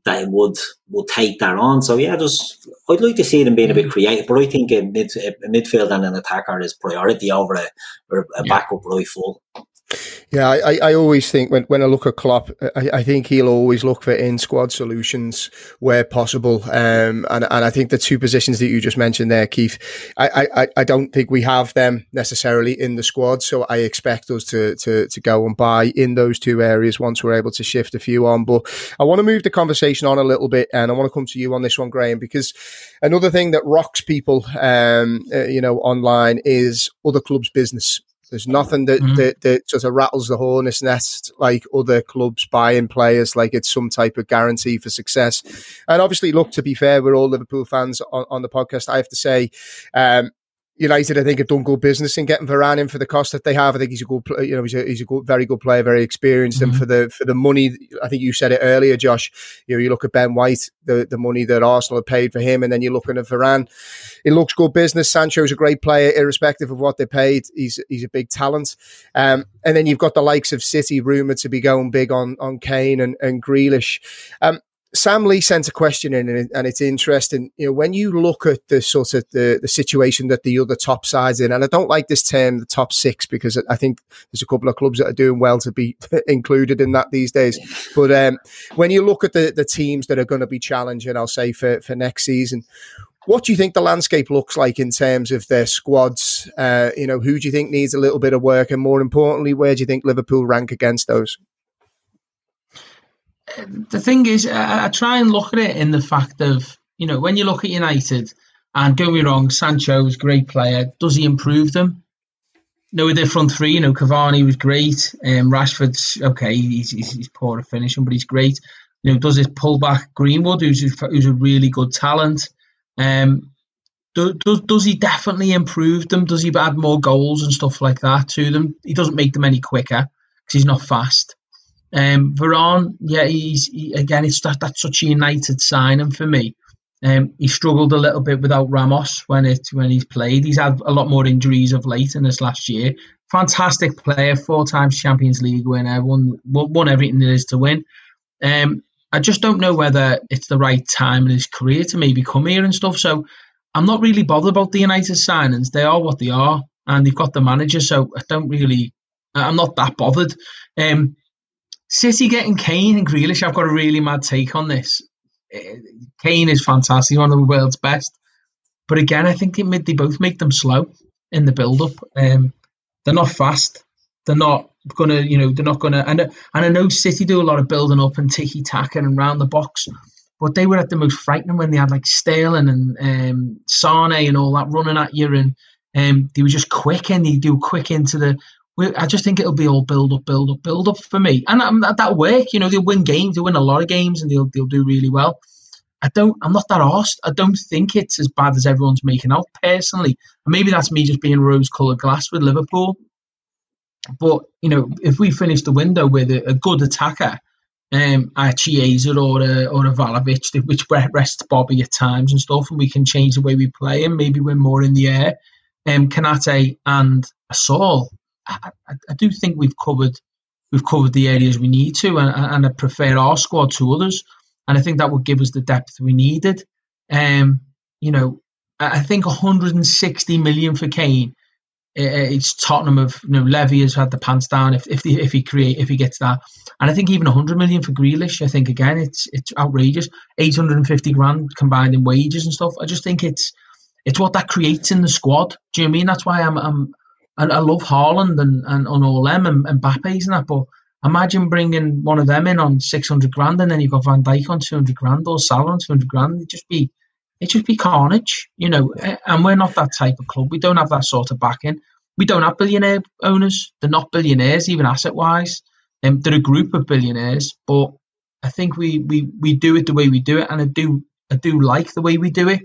that would would take that on. So yeah, just I'd like to see them being a bit mm. creative, but I think a, mid, a midfield and an attacker is priority over a, a yeah. backup right full. Yeah, I, I always think when, when I look at Klopp, I, I think he'll always look for in squad solutions where possible. Um, and, and I think the two positions that you just mentioned there, Keith, I, I, I don't think we have them necessarily in the squad. So I expect us to, to, to go and buy in those two areas once we're able to shift a few on. But I want to move the conversation on a little bit and I want to come to you on this one, Graham, because another thing that rocks people, um, uh, you know, online is other clubs' business. There's nothing that, mm-hmm. that, that sort of rattles the hornet's nest like other clubs buying players, like it's some type of guarantee for success. And obviously, look, to be fair, we're all Liverpool fans on, on the podcast. I have to say, um, United, I think, have done good business in getting Varane in for the cost that they have. I think he's a good, you know, he's a, he's a good, very good player, very experienced, mm-hmm. and for the for the money, I think you said it earlier, Josh. You know, you look at Ben White, the the money that Arsenal have paid for him, and then you're looking at Varane. It looks good business. Sancho's a great player, irrespective of what they paid. He's he's a big talent. Um, and then you've got the likes of City rumored to be going big on on Kane and and Grealish. Um, Sam Lee sent a question in, and, it's interesting. You know, when you look at the sort of the, the situation that the other top sides in, and I don't like this term, the top six, because I think there's a couple of clubs that are doing well to be (laughs) included in that these days. But um, when you look at the, the teams that are going to be challenging, I'll say for, for next season, what do you think the landscape looks like in terms of their squads? Uh, you know, who do you think needs a little bit of work, and more importantly, where do you think Liverpool rank against those? The thing is, I, I, try and look at it in the fact of, you know, when you look at United, and don't me wrong, Sancho's great player. Does he improve them? No, with their front three, you know, Cavani was great. Um, Rashford's okay, he's, he's, he's poor at finishing, but he's great. You know, does it pull back Greenwood, who's who's a really good talent? Um, do, does he definitely improve them? Does he add more goals and stuff like that to them? He doesn't make them any quicker because he's not fast. Um, Varane, yeah, he's he, again. It's that that's such a United signing for me. Um, he struggled a little bit without Ramos when it when he's played. He's had a lot more injuries of late in this last year. Fantastic player, four times Champions League winner, won won everything there is to win. Um, I just don't know whether it's the right time in his career to maybe come here and stuff. So I'm not really bothered about the United signings. They are what they are, and they've got the manager. So I don't really, I'm not that bothered. Um, City getting Kane and Grealish, I've got a really mad take on this. Eh, Kane is fantastic, one of the world's best. but again, I think they, they both make them slow in the build up. Um, they're not fast. They're not gonna, you know, they're not gonna. And and I know City do a lot of building up and ticky tacking and round the box, but they were at the most frightening when they had like Sterling and um, Sane and all that running at you, and um, they were just quick and they do quick into the. I just think it'll be all build up, build up, build up for me, and um, that, that work. You know, they'll win games, they'll win a lot of games, and they'll they'll do really well. I don't. I'm not that arsed. I don't think it's as bad as everyone's making out personally. And maybe that's me just being rose-coloured glass with Liverpool. But you know, if we finish the window with a, a good attacker, um, a Chiesa or a or a Vlahovic, which rests Bobby at times and stuff, and we can change the way we play and maybe we're more in the air. Um, Konate and Saul, I, I, do think we've covered we've covered the areas we need to, and, and I prefer our squad to others, and I think that would give us the depth we needed. Um, you know, I think 160 million for Kane it's Tottenham of you know Levy has had the pants down if if, the, if he create if he gets that, and I think even 100 million for Grealish. I think again it's it's outrageous. 850 grand combined in wages and stuff. I just think it's it's what that creates in the squad. Do you know I mean that's why I'm I'm I, I love Haaland and, and on all them and, and Mbappe's and that, but imagine bringing one of them in on 600 grand and then you've got Van Dijk on 200 grand or Salah on 200 grand. It'd just be it just be carnage, you know. And we're not that type of club. We don't have that sort of backing. We don't have billionaire owners. They're not billionaires, even asset wise. Um, they're a group of billionaires, but I think we, we, we do it the way we do it, and I do I do like the way we do it.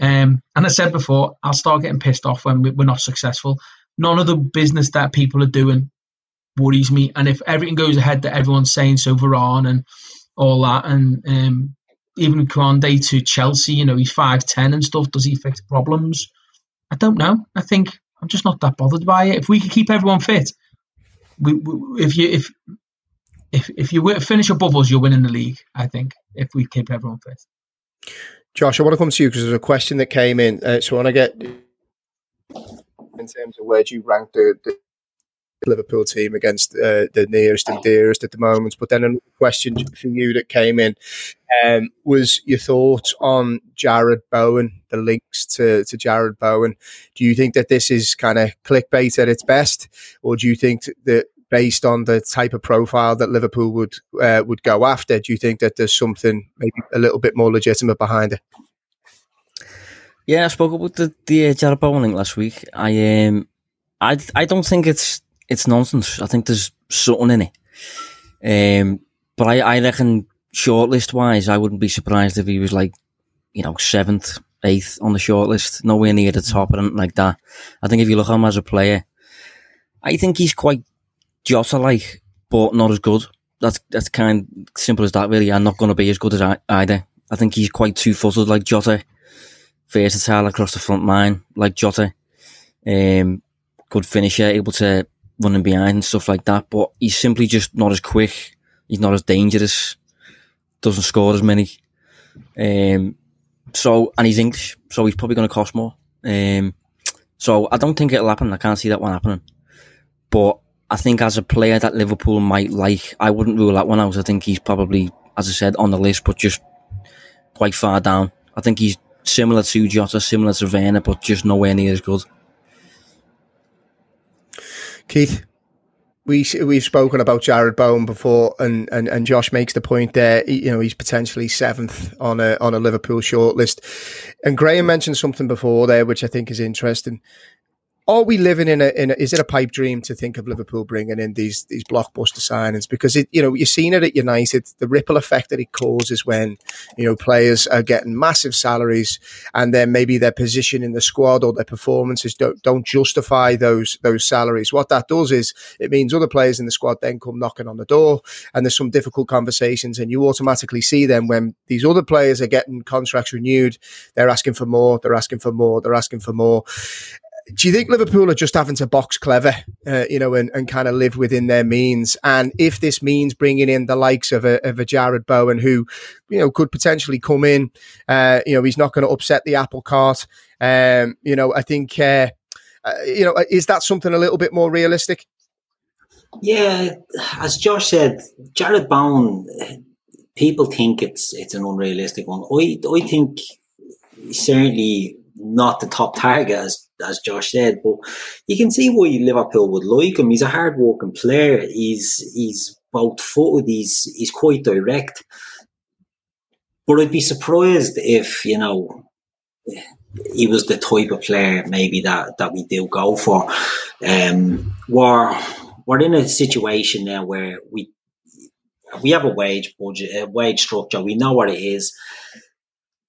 Um, and I said before, I'll start getting pissed off when we're not successful. None of the business that people are doing worries me, and if everything goes ahead that everyone's saying so Varane and all that, and um, even Konate to Chelsea, you know, he's five ten and stuff. Does he fix problems? I don't know. I think I'm just not that bothered by it. If we can keep everyone fit, we, we, if you if if if you finish above us, you're winning the league. I think if we keep everyone fit. Josh, I want to come to you because there's a question that came in. Uh, so when I get in terms of where do you rank the, the Liverpool team against uh, the nearest and dearest at the moment. But then another question for you that came in um, was your thoughts on Jarrod Bowen, the links to, to Jarrod Bowen. Do you think that this is kind of clickbait at its best, or do you think that based on the type of profile that Liverpool would uh, would go after, do you think that there's something maybe a little bit more legitimate behind it? Yeah, I spoke about the the uh, link last week. I um, I I don't think it's it's nonsense. I think there's something in it. Um, but I, I reckon shortlist wise, I wouldn't be surprised if he was like, you know, seventh, eighth on the shortlist, nowhere near the top or anything like that. I think if you look at him as a player, I think he's quite Jota like, but not as good. That's that's kind of simple as that, really. I'm not going to be as good as I, either. I think he's quite two footed like Jota, versatile across the front line like Jota. Um, good finisher, able to running behind and stuff like that. But he's simply just not as quick. He's not as dangerous. Doesn't score as many. Um, so and he's English, so he's probably going to cost more. Um, so I don't think it'll happen. I can't see that one happening. But I think as a player that Liverpool might like, I wouldn't rule that one out. I think he's probably, as I said, on the list, but just quite far down. I think he's similar to Jota, similar to Werner, but just nowhere near as good. Keith, we we've spoken about Jarrod Bowen before, and, and, and Josh makes the point there. You know, he's potentially seventh on a on a Liverpool shortlist, and Graham mentioned something before there, which I think is interesting are we living in a, in a, is it a pipe dream to think of Liverpool bringing in these these blockbuster signings? Because it you know you've seen it at United. The ripple effect that it causes when you know players are getting massive salaries and then maybe their position in the squad or their performances don't don't justify those those salaries. What that does is it means other players in the squad then come knocking on the door and there's some difficult conversations and you automatically see them when these other players are getting contracts renewed. They're asking for more they're asking for more they're asking for more do you think Liverpool are just having to box clever, uh, you know, and, and kind of live within their means? And if this means bringing in the likes of a, of a Jarrod Bowen, who, you know, could potentially come in, uh, you know, he's not going to upset the apple cart. Um, you know, I think, uh, uh you know, is that something a little bit more realistic? Yeah, as Josh said, Jarrod Bowen, people think it's it's an unrealistic one. I I think certainly not the top target as as Josh said, but you can see why Liverpool would like him. He's a hard working player. He's he's both footed. He's he's quite direct. But I'd be surprised if you know he was the type of player maybe that that we do go for. Um, we're we're in a situation now where we we have a wage budget, a wage structure. We know what it is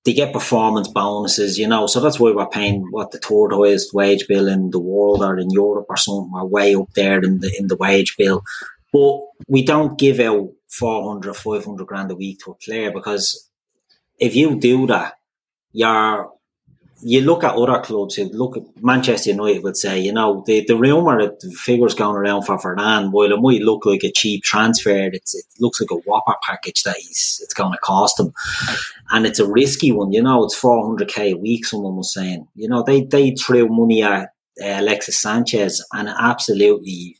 they get performance bonuses, you know. So that's why we're paying what the third highest wage bill in the world or in Europe or something. We're way up there in the in the wage bill, but we don't give out 400, 500 grand a week to a player because if you do that, you're you look at other clubs who look at Manchester United would say, you know, the, the rumour that the figures going around for Fernand, while it might look like a cheap transfer, it looks like a whopper package that he's it's going to cost him. And it's a risky one, you know, it's 400k a week, someone was saying. You know, they, they threw money at uh, Alexis Sanchez and absolutely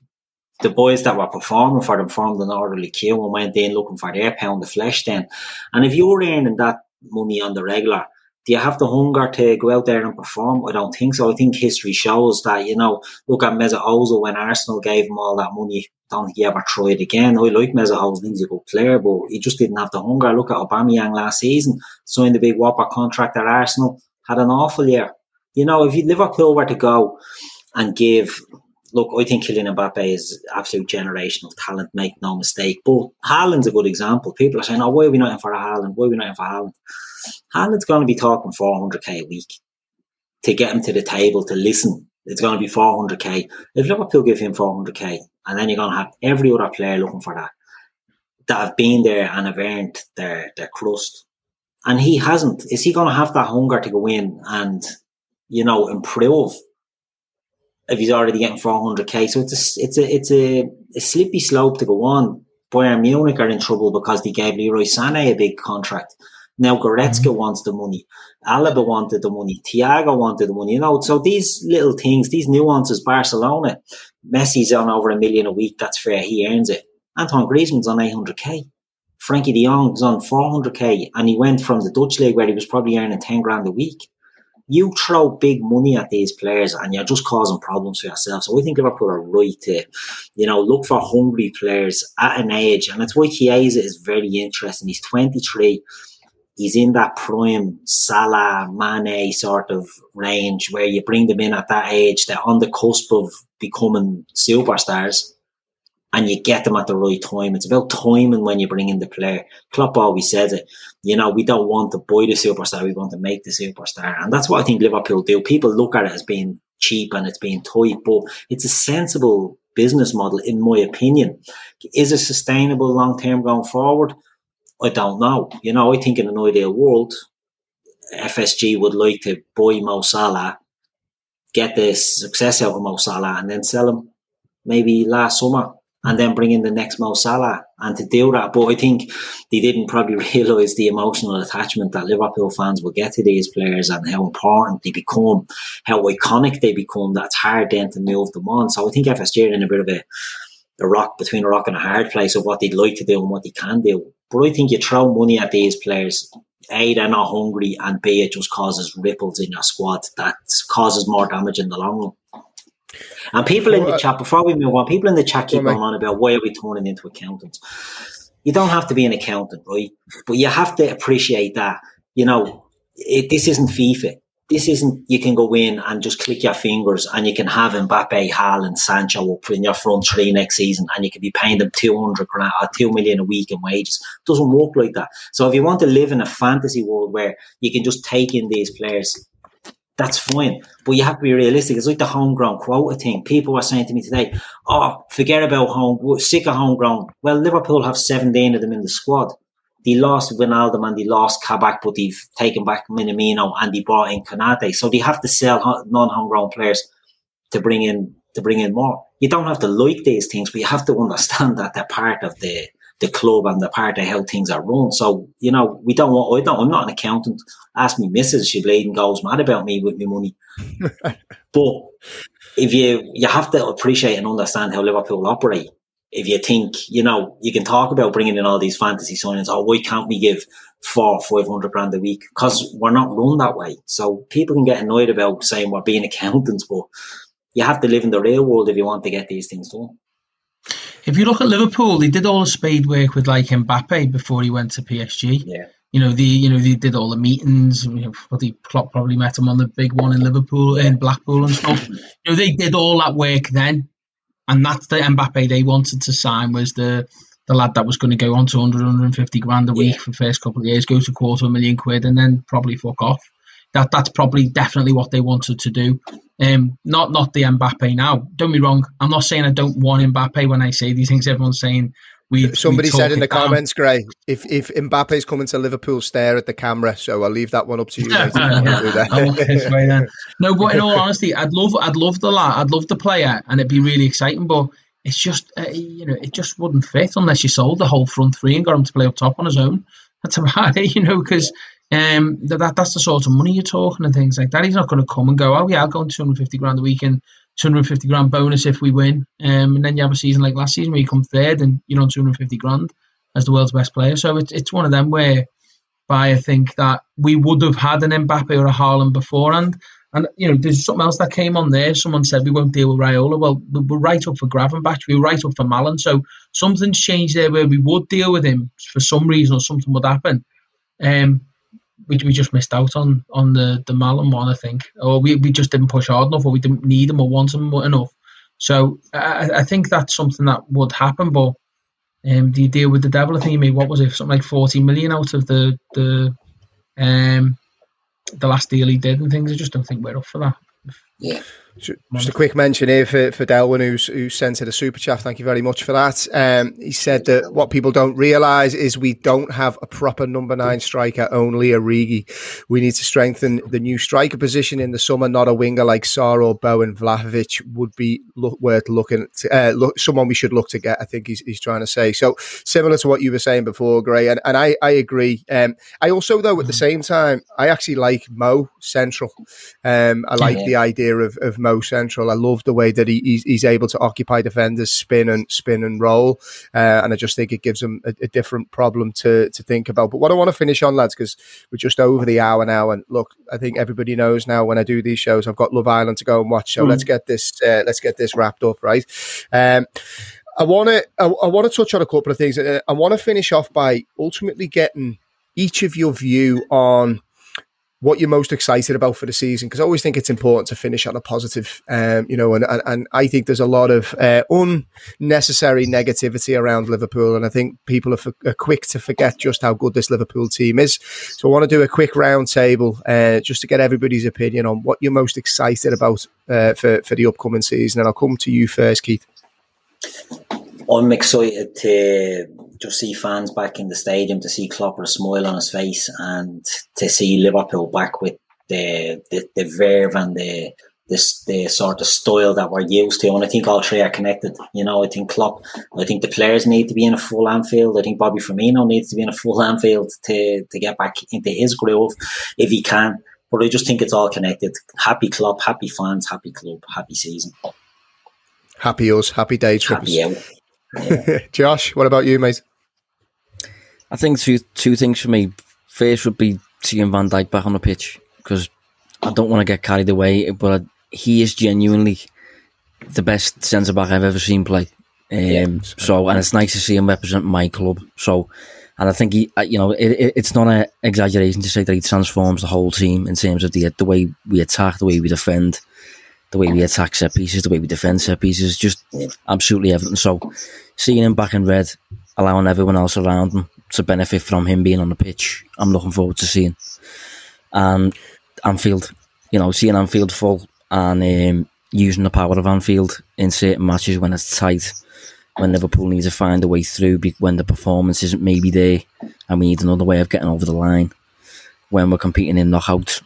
the boys that were performing for them formed an orderly queue and went in looking for their pound of flesh then. And if you're earning that money on the regular, do you have the hunger to go out there and perform? I don't think so. I think history shows that, you know, look at Meza Ozil when Arsenal gave him all that money. Don't think he ever tried again. I like Meza Ozil, he's a good player, but he just didn't have the hunger. Look at Aubameyang last season, signed the big whopper contract at Arsenal, had an awful year. You know, if you Liverpool were to go and give look, I think Kylian Mbappe is absolute generational talent, make no mistake. But Haaland's a good example. People are saying, oh, why are we not in for a Haaland? Why are we not in for Haaland? Haaland's going to be talking 400k a week to get him to the table to listen. It's going to be 400k. If Liverpool give him 400k, and then you're going to have every other player looking for that, that have been there and have earned their, their crust. And he hasn't. Is he going to have that hunger to go in and, you know, improve if he's already getting 400k? So it's a, it's a, it's a, a slippy slope to go on. Bayern Munich are in trouble because they gave Leroy Sané a big contract. Now Goretzka mm-hmm. wants the money. Alaba wanted the money. Thiago wanted the money. You know, so these little things, these nuances, Barcelona, Messi's on over a million a week. That's fair. He earns it. Antoine Griezmann's on 800k. Frenkie de Jong's on 400k. And he went from the Dutch league where he was probably earning 10 grand a week. You throw big money at these players and you're just causing problems for yourself. So we think Liverpool are right to, you know, look for hungry players at an age. And that's why Chiesa is very interesting. He's 23 he's in that prime Salah, Mane sort of range where you bring them in at that age, they're on the cusp of becoming superstars and you get them at the right time. It's about timing when you bring in the player. Klopp always says it. You know, we don't want to buy the superstar, we want to make the superstar. And that's what I think Liverpool do. People look at it as being cheap and it's being tight, but it's a sensible business model, in my opinion. Is it sustainable long term going forward? I don't know. You know, I think in an ideal world, FSG would like to buy Mo Salah, get the success out of Mo Salah, and then sell him maybe last summer, and then bring in the next Mo Salah. And to do that, but I think they didn't probably (laughs) realise the emotional attachment that Liverpool fans will get to these players and how important they become, how iconic they become. That's hard then to move them on. So I think FSG are in a bit of a a rock between a rock and a hard place of what they'd like to do and what they can do. But I think you throw money at these players, A, they're not hungry, and B, it just causes ripples in your squad that causes more damage in the long run. And people in the chat, before we move on, people in the chat keep going on about why are we turning into accountants. You don't have to be an accountant, right? But you have to appreciate that, you know, it, this isn't FIFA this isn't you can go in and just click your fingers and you can have Mbappe, Hal, and Sancho up in your front three next season and you can be paying them 200 grand or uh, 2 million a week in wages. It doesn't work like that. So if you want to live in a fantasy world where you can just take in these players, that's fine. But you have to be realistic. It's like the homegrown quota thing. People are saying to me today, oh, forget about home, we're sick of homegrown. Well, Liverpool have 17 of them in the squad they lost Wijnaldum and they lost Kabak, but they've taken back Minamino and they brought in Konate. So they have to sell non-homegrown players to bring in to bring in more. You don't have to like these things, but you have to understand that they're part of the the club and the part of how things are run. So you know, we don't want. I don't. I'm not an accountant. Ask me, Mrs. She bleeding goes mad about me with my money. (laughs) but if you you have to appreciate and understand how Liverpool operate if you think, you know, you can talk about bringing in all these fantasy signings. Oh, why can't we give four, five hundred grand a week? Because we're not run that way. So people can get annoyed about saying we're being (laughs) accountants, but you have to live in the real world if you want to get these things done. If you look at Liverpool, they did all the spade work with like Mbappe before he went to PSG. Yeah. You know, the you know they did all the meetings. You know, Klopp probably met him on the big one in Liverpool, in Blackpool and stuff. you know, they did all that work then, and that's the Mbappe they wanted to sign was the the lad that was going to go on to 100, 150 grand a week Yeah. for the first couple of years, go to quarter of a million quid, and then probably fuck off. That that's probably definitely what they wanted to do. Um, not not the Mbappe now. Don't be wrong. I'm not saying I don't want Mbappe when I say these things. Everyone's saying we. Somebody we said in the comments, Gray, if if Mbappe's coming to Liverpool, stare at the camera. So I'll leave that one up to you. mate, if you wanna do that. I'll walk this way then. No, but in all (laughs) honesty, I'd love, I'd love the lad, I'd love the player, and it'd be really exciting. But it's just, uh, you know, it just wouldn't fit unless you sold the whole front three and got him to play up top on his own. That's about (laughs) it, you know, because um, that, that that's the sort of money you're talking and things like that. He's not going to come and go, oh yeah, I'll go on 250 grand a week and 250 grand bonus if we win. Um, and then you have a season like last season where you come third and you're on 250 grand as the world's best player. So it's it's one of them where by I think that we would have had an Mbappe or a Haaland beforehand. And you know, there's something else that came on there. Someone said we won't deal with Raiola. Well, we we're right up for Gravenberch. We were right up for Malen. So something's changed there where we would deal with him for some reason or something would happen. Um, we, we just missed out on on the the Malen one, I think, or we, we just didn't push hard enough, or we didn't need him or want him enough. So I, I think that's something that would happen. But um, you deal with the devil? I think you made what was it, something like forty million out of the the um the last deal he did and things. I just don't think we're up for that. Yeah. Ju- Just a quick mention here for, for Delwyn, who's, who sent it a super chat. Thank you very much for that. Um, he said that what people don't realise is we don't have a proper number nine striker, only Origi. We need to strengthen the new striker position in the summer, not a winger like Sarr or Bowen. Vlahovic would be look, worth looking at. uh, look, someone we should look to get, I think he's, he's trying to say. So similar to what you were saying before, Gray, and, and I, I agree. Um, I also, though, at the same time, I actually like Mo Central. Um, I like Yeah. the idea of, of Mo Central. I love the way that he, he's, he's able to occupy defenders, spin and spin and roll, uh, and I just think it gives him a, a different problem to to think about. But what I want to finish on, lads, because we're just over the hour now, and look, I think everybody knows now when I do these shows, I've got Love Island to go and watch. So let's get this uh, let's get this wrapped up, right? Um, I want to I, I want to touch on a couple of things. Uh, I want to finish off by ultimately getting each of your view on what you're most excited about for the season because I always think it's important to finish on a positive, um, you know, and, and, and I think there's a lot of uh, unnecessary negativity around Liverpool, and I think people are, f- are quick to forget just how good this Liverpool team is. So I want to do a quick round table uh, just to get everybody's opinion on what you're most excited about uh, for for the upcoming season, and I'll come to you first, Keith. I'm excited to just see fans back in the stadium, to see Klopp with a smile on his face, and to see Liverpool back with the the, the verve and the this the sort of style that we're used to. And I think all three are connected. You know, I think Klopp, I think the players need to be in a full Anfield. I think Bobby Firmino needs to be in a full Anfield to to get back into his groove if he can. But I just think it's all connected. Happy Klopp, happy fans, happy club, happy season, Happy us, happy day trippers. happy out. (laughs) Josh, what about you, mate? I think two two things for me. First would be seeing Van Dijk back on the pitch because I don't want to get carried away, but he is genuinely the best centre back I've ever seen play. Um, so, and it's nice to see him represent my club. So, and I think he, you know, it, it, it's not an exaggeration to say that he transforms the whole team in terms of the the way we attack, the way we defend, the way we attack set pieces, the way we defend set pieces, just absolutely everything. So, seeing him back in red, allowing everyone else around him to benefit from him being on the pitch, I'm looking forward to seeing. And Anfield, you know, seeing Anfield full and um, using the power of Anfield in certain matches when it's tight, when Liverpool needs to find a way through, when the performance isn't maybe there, and we need another way of getting over the line. When we're competing in knockout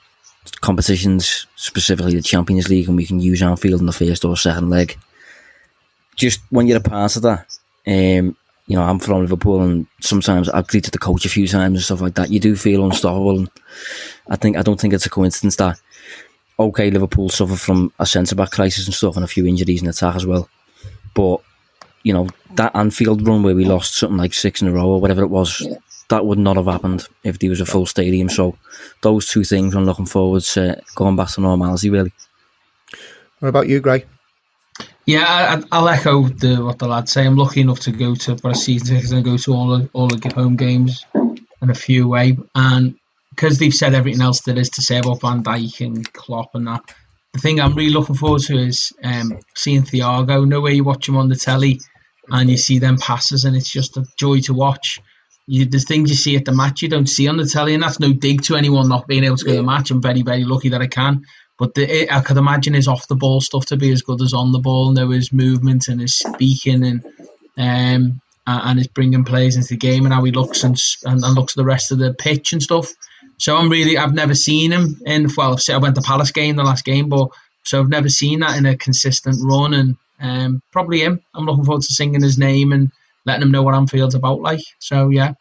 competitions, specifically the Champions League, and we can use Anfield in the first or second leg. Just when you're a part of that, um, you know, I'm from Liverpool, and sometimes I've greeted the coach a few times and stuff like that. You do feel unstoppable, and I think I don't think it's a coincidence that okay, Liverpool suffer from a centre back crisis and stuff, and a few injuries in attack as well. But you know, that Anfield run where we lost something like six in a row or whatever it was, yeah. that would not have happened if there was a full stadium. So those two things I'm looking forward to going back to normality, really. What about you, Gray? Yeah, I, will echo the, what the lads say. I'm lucky enough to go to for a season ticket and go to all the, all the home games and a few away. And because they've said everything else there is to say about Van Dijk and Klopp and that, the thing I'm really looking forward to is um, seeing Thiago. No way you watch him on the telly and you see them passes, and it's just a joy to watch. You, there's things you see at the match you don't see on the telly, and that's no dig to anyone not being able to go to the match. I'm very, very lucky that I can. But the, I could imagine his off the ball stuff to be as good as on the ball. Know his movement and his speaking and um, and his bringing players into the game and how he looks and, and, and looks at the rest of the pitch and stuff. So I'm really I've never seen him in well I went to Palace game the last game, but so I've never seen that in a consistent run and um, probably him. I'm looking forward to singing his name and letting him know what Anfield's about like. So yeah.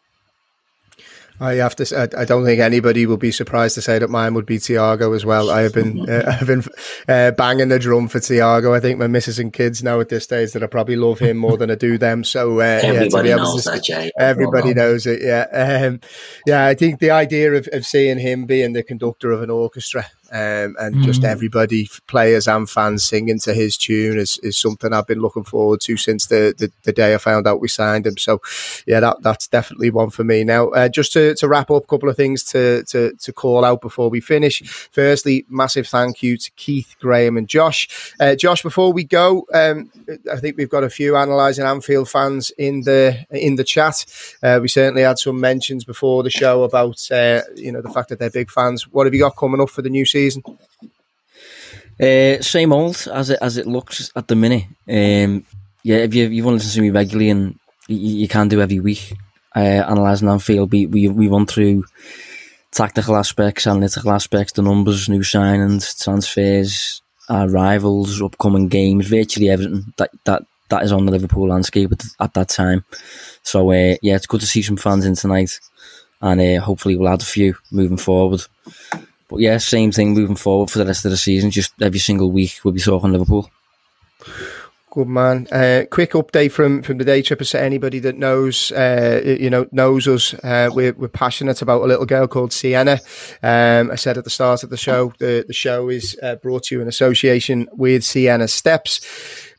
I have to. I, I don't think anybody will be surprised to say that mine would be Thiago as well. I have been, (laughs) uh, I've been uh, banging the drum for Thiago. I think my missus and kids know at this stage that I probably love him more than I do them. So uh, everybody yeah, knows that, Jay. Everybody knows it. Yeah, um, yeah. I think the idea of, of seeing him being the conductor of an orchestra um, and mm. just everybody, players and fans, singing to his tune is, is something I've been looking forward to since the, the, the day I found out we signed him. So, yeah, that that's definitely one for me. Now, uh, just to, to wrap up, a couple of things to, to, to call out before we finish. Firstly, massive thank you to Keith, Graham, and Josh. Uh, Josh, before we go, um, I think we've got a few analysing Anfield fans in the in the chat. Uh, we certainly had some mentions before the show about uh, you know the fact that they're big fans. What have you got coming up for the new season? Season? Uh, same old as it as it looks at the minute. Um, yeah, if you you want to listen to me regularly, and you, you can do every week, uh, analysing Anfield, we, we we run through tactical aspects, analytical aspects, the numbers, new signings, transfers, our rivals, upcoming games, virtually everything that that that is on the Liverpool landscape at, at that time. So uh, yeah, it's good to see some fans in tonight, and uh, hopefully we'll add a few moving forward. But yeah, same thing moving forward for the rest of the season. Just every single week we'll be talking Liverpool. Good man. Uh, quick update from from the day trip to anybody that knows, uh, you know, knows us. Uh, we're, we're passionate about a little girl called Sienna. Um, I said at the start of the show, the the show is uh, brought to you in association with Sienna Steps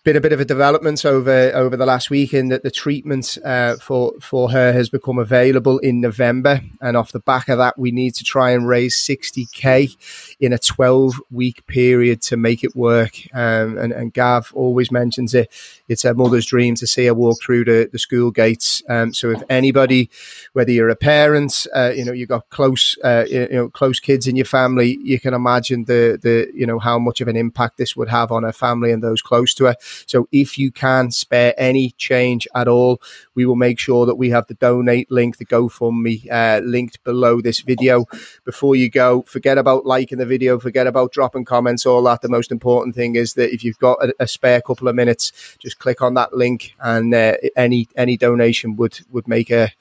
been a bit of a development over over the last week in that the treatment uh, for for her has become available in November, and off the back of that, we need to try and raise 60k in a 12 week period to make it work. Um, and, and Gav always mentions it. It's her mother's dream to see her walk through the, the school gates. Um, so if anybody, whether you're a parent, uh, you know you've got close uh, you know close kids in your family, you can imagine the the you know how much of an impact this would have on her family and those close to her. So if you can spare any change at all, we will make sure that we have the donate link, the GoFundMe uh, linked below this video. Before you go, forget about liking the video, forget about dropping comments, all that. The most important thing is that if you've got a, a spare couple of minutes, just click on that link, and uh, any any donation would would make a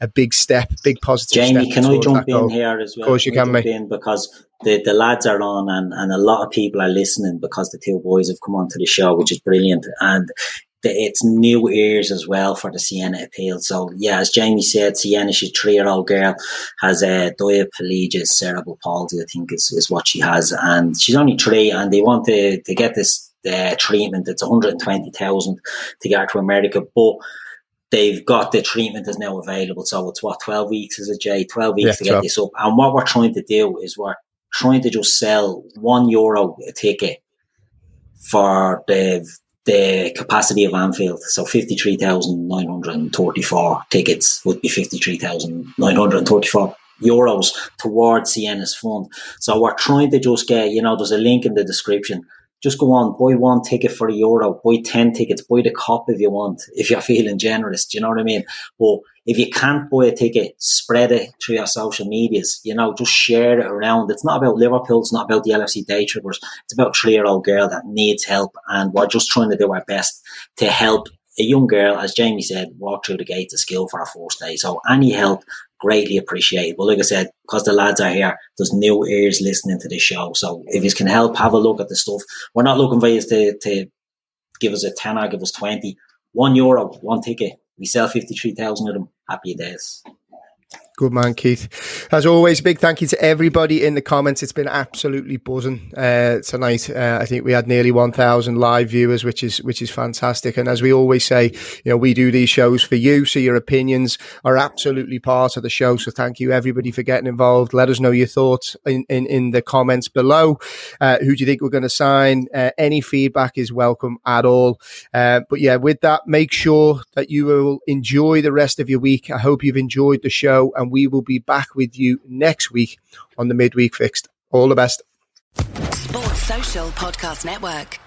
a big step, big positive. Step. Jamie, can I jump in goal. here as well? Of course, you can, mate. because the, the lads are on and, and a lot of people are listening because the two boys have come onto the show, which is brilliant. And it's new ears as well for the Sienna appeal. So yeah, as Jamie said, Sienna, she's a three year old girl, has a diaplegia cerebral palsy, I think is, is what she has. And she's only three and they want to, to get this uh, treatment. It's 120,000 to get to America. But they've got the treatment is now available. So it's what, 12 weeks is it, Jay? 12 weeks yeah, to get 12. this up. And what we're trying to do is we're trying to just sell one euro a ticket for the the capacity of Anfield. So 53,934 tickets would be 53,934 euros towards Sienna's fund. So we're trying to just get, you know, there's a link in the description just go on, buy one ticket for a euro, buy 10 tickets, buy the cup if you want, (laughs) if you're feeling generous. Do you know what I mean? But if you can't buy a ticket, spread it through your social medias, you know, just share it around. It's not about Liverpool, it's not about the LFC day trippers. It's about a three year old girl that needs help. And we're just trying to do our best to help a young girl, as Jamie said, walk through the gates of school for our first day. So any help greatly appreciated. But like I said, because the lads are here, there's new ears listening to this show. So if you can help, have a look at the stuff. We're not looking for you to, to give us a 10 or give us 20. one euro, one ticket. We sell 53,000 of them. Happy days. Good man, Keith. As always, big thank you to everybody in the comments. It's been absolutely buzzing uh, tonight. Uh, I think we had nearly 1,000 live viewers, which is which is fantastic. And as we always say, you know, we do these shows for you, so your opinions are absolutely part of the show. So thank you everybody for getting involved. Let us know your thoughts in in, in the comments below. Uh, who do you think we're going to sign? Uh, any feedback is welcome at all. Uh, but yeah, with that, make sure that you will enjoy the rest of your week. I hope you've enjoyed the show and we will be back with you next week on the midweek fixed. All the best. Sports Social Podcast Network.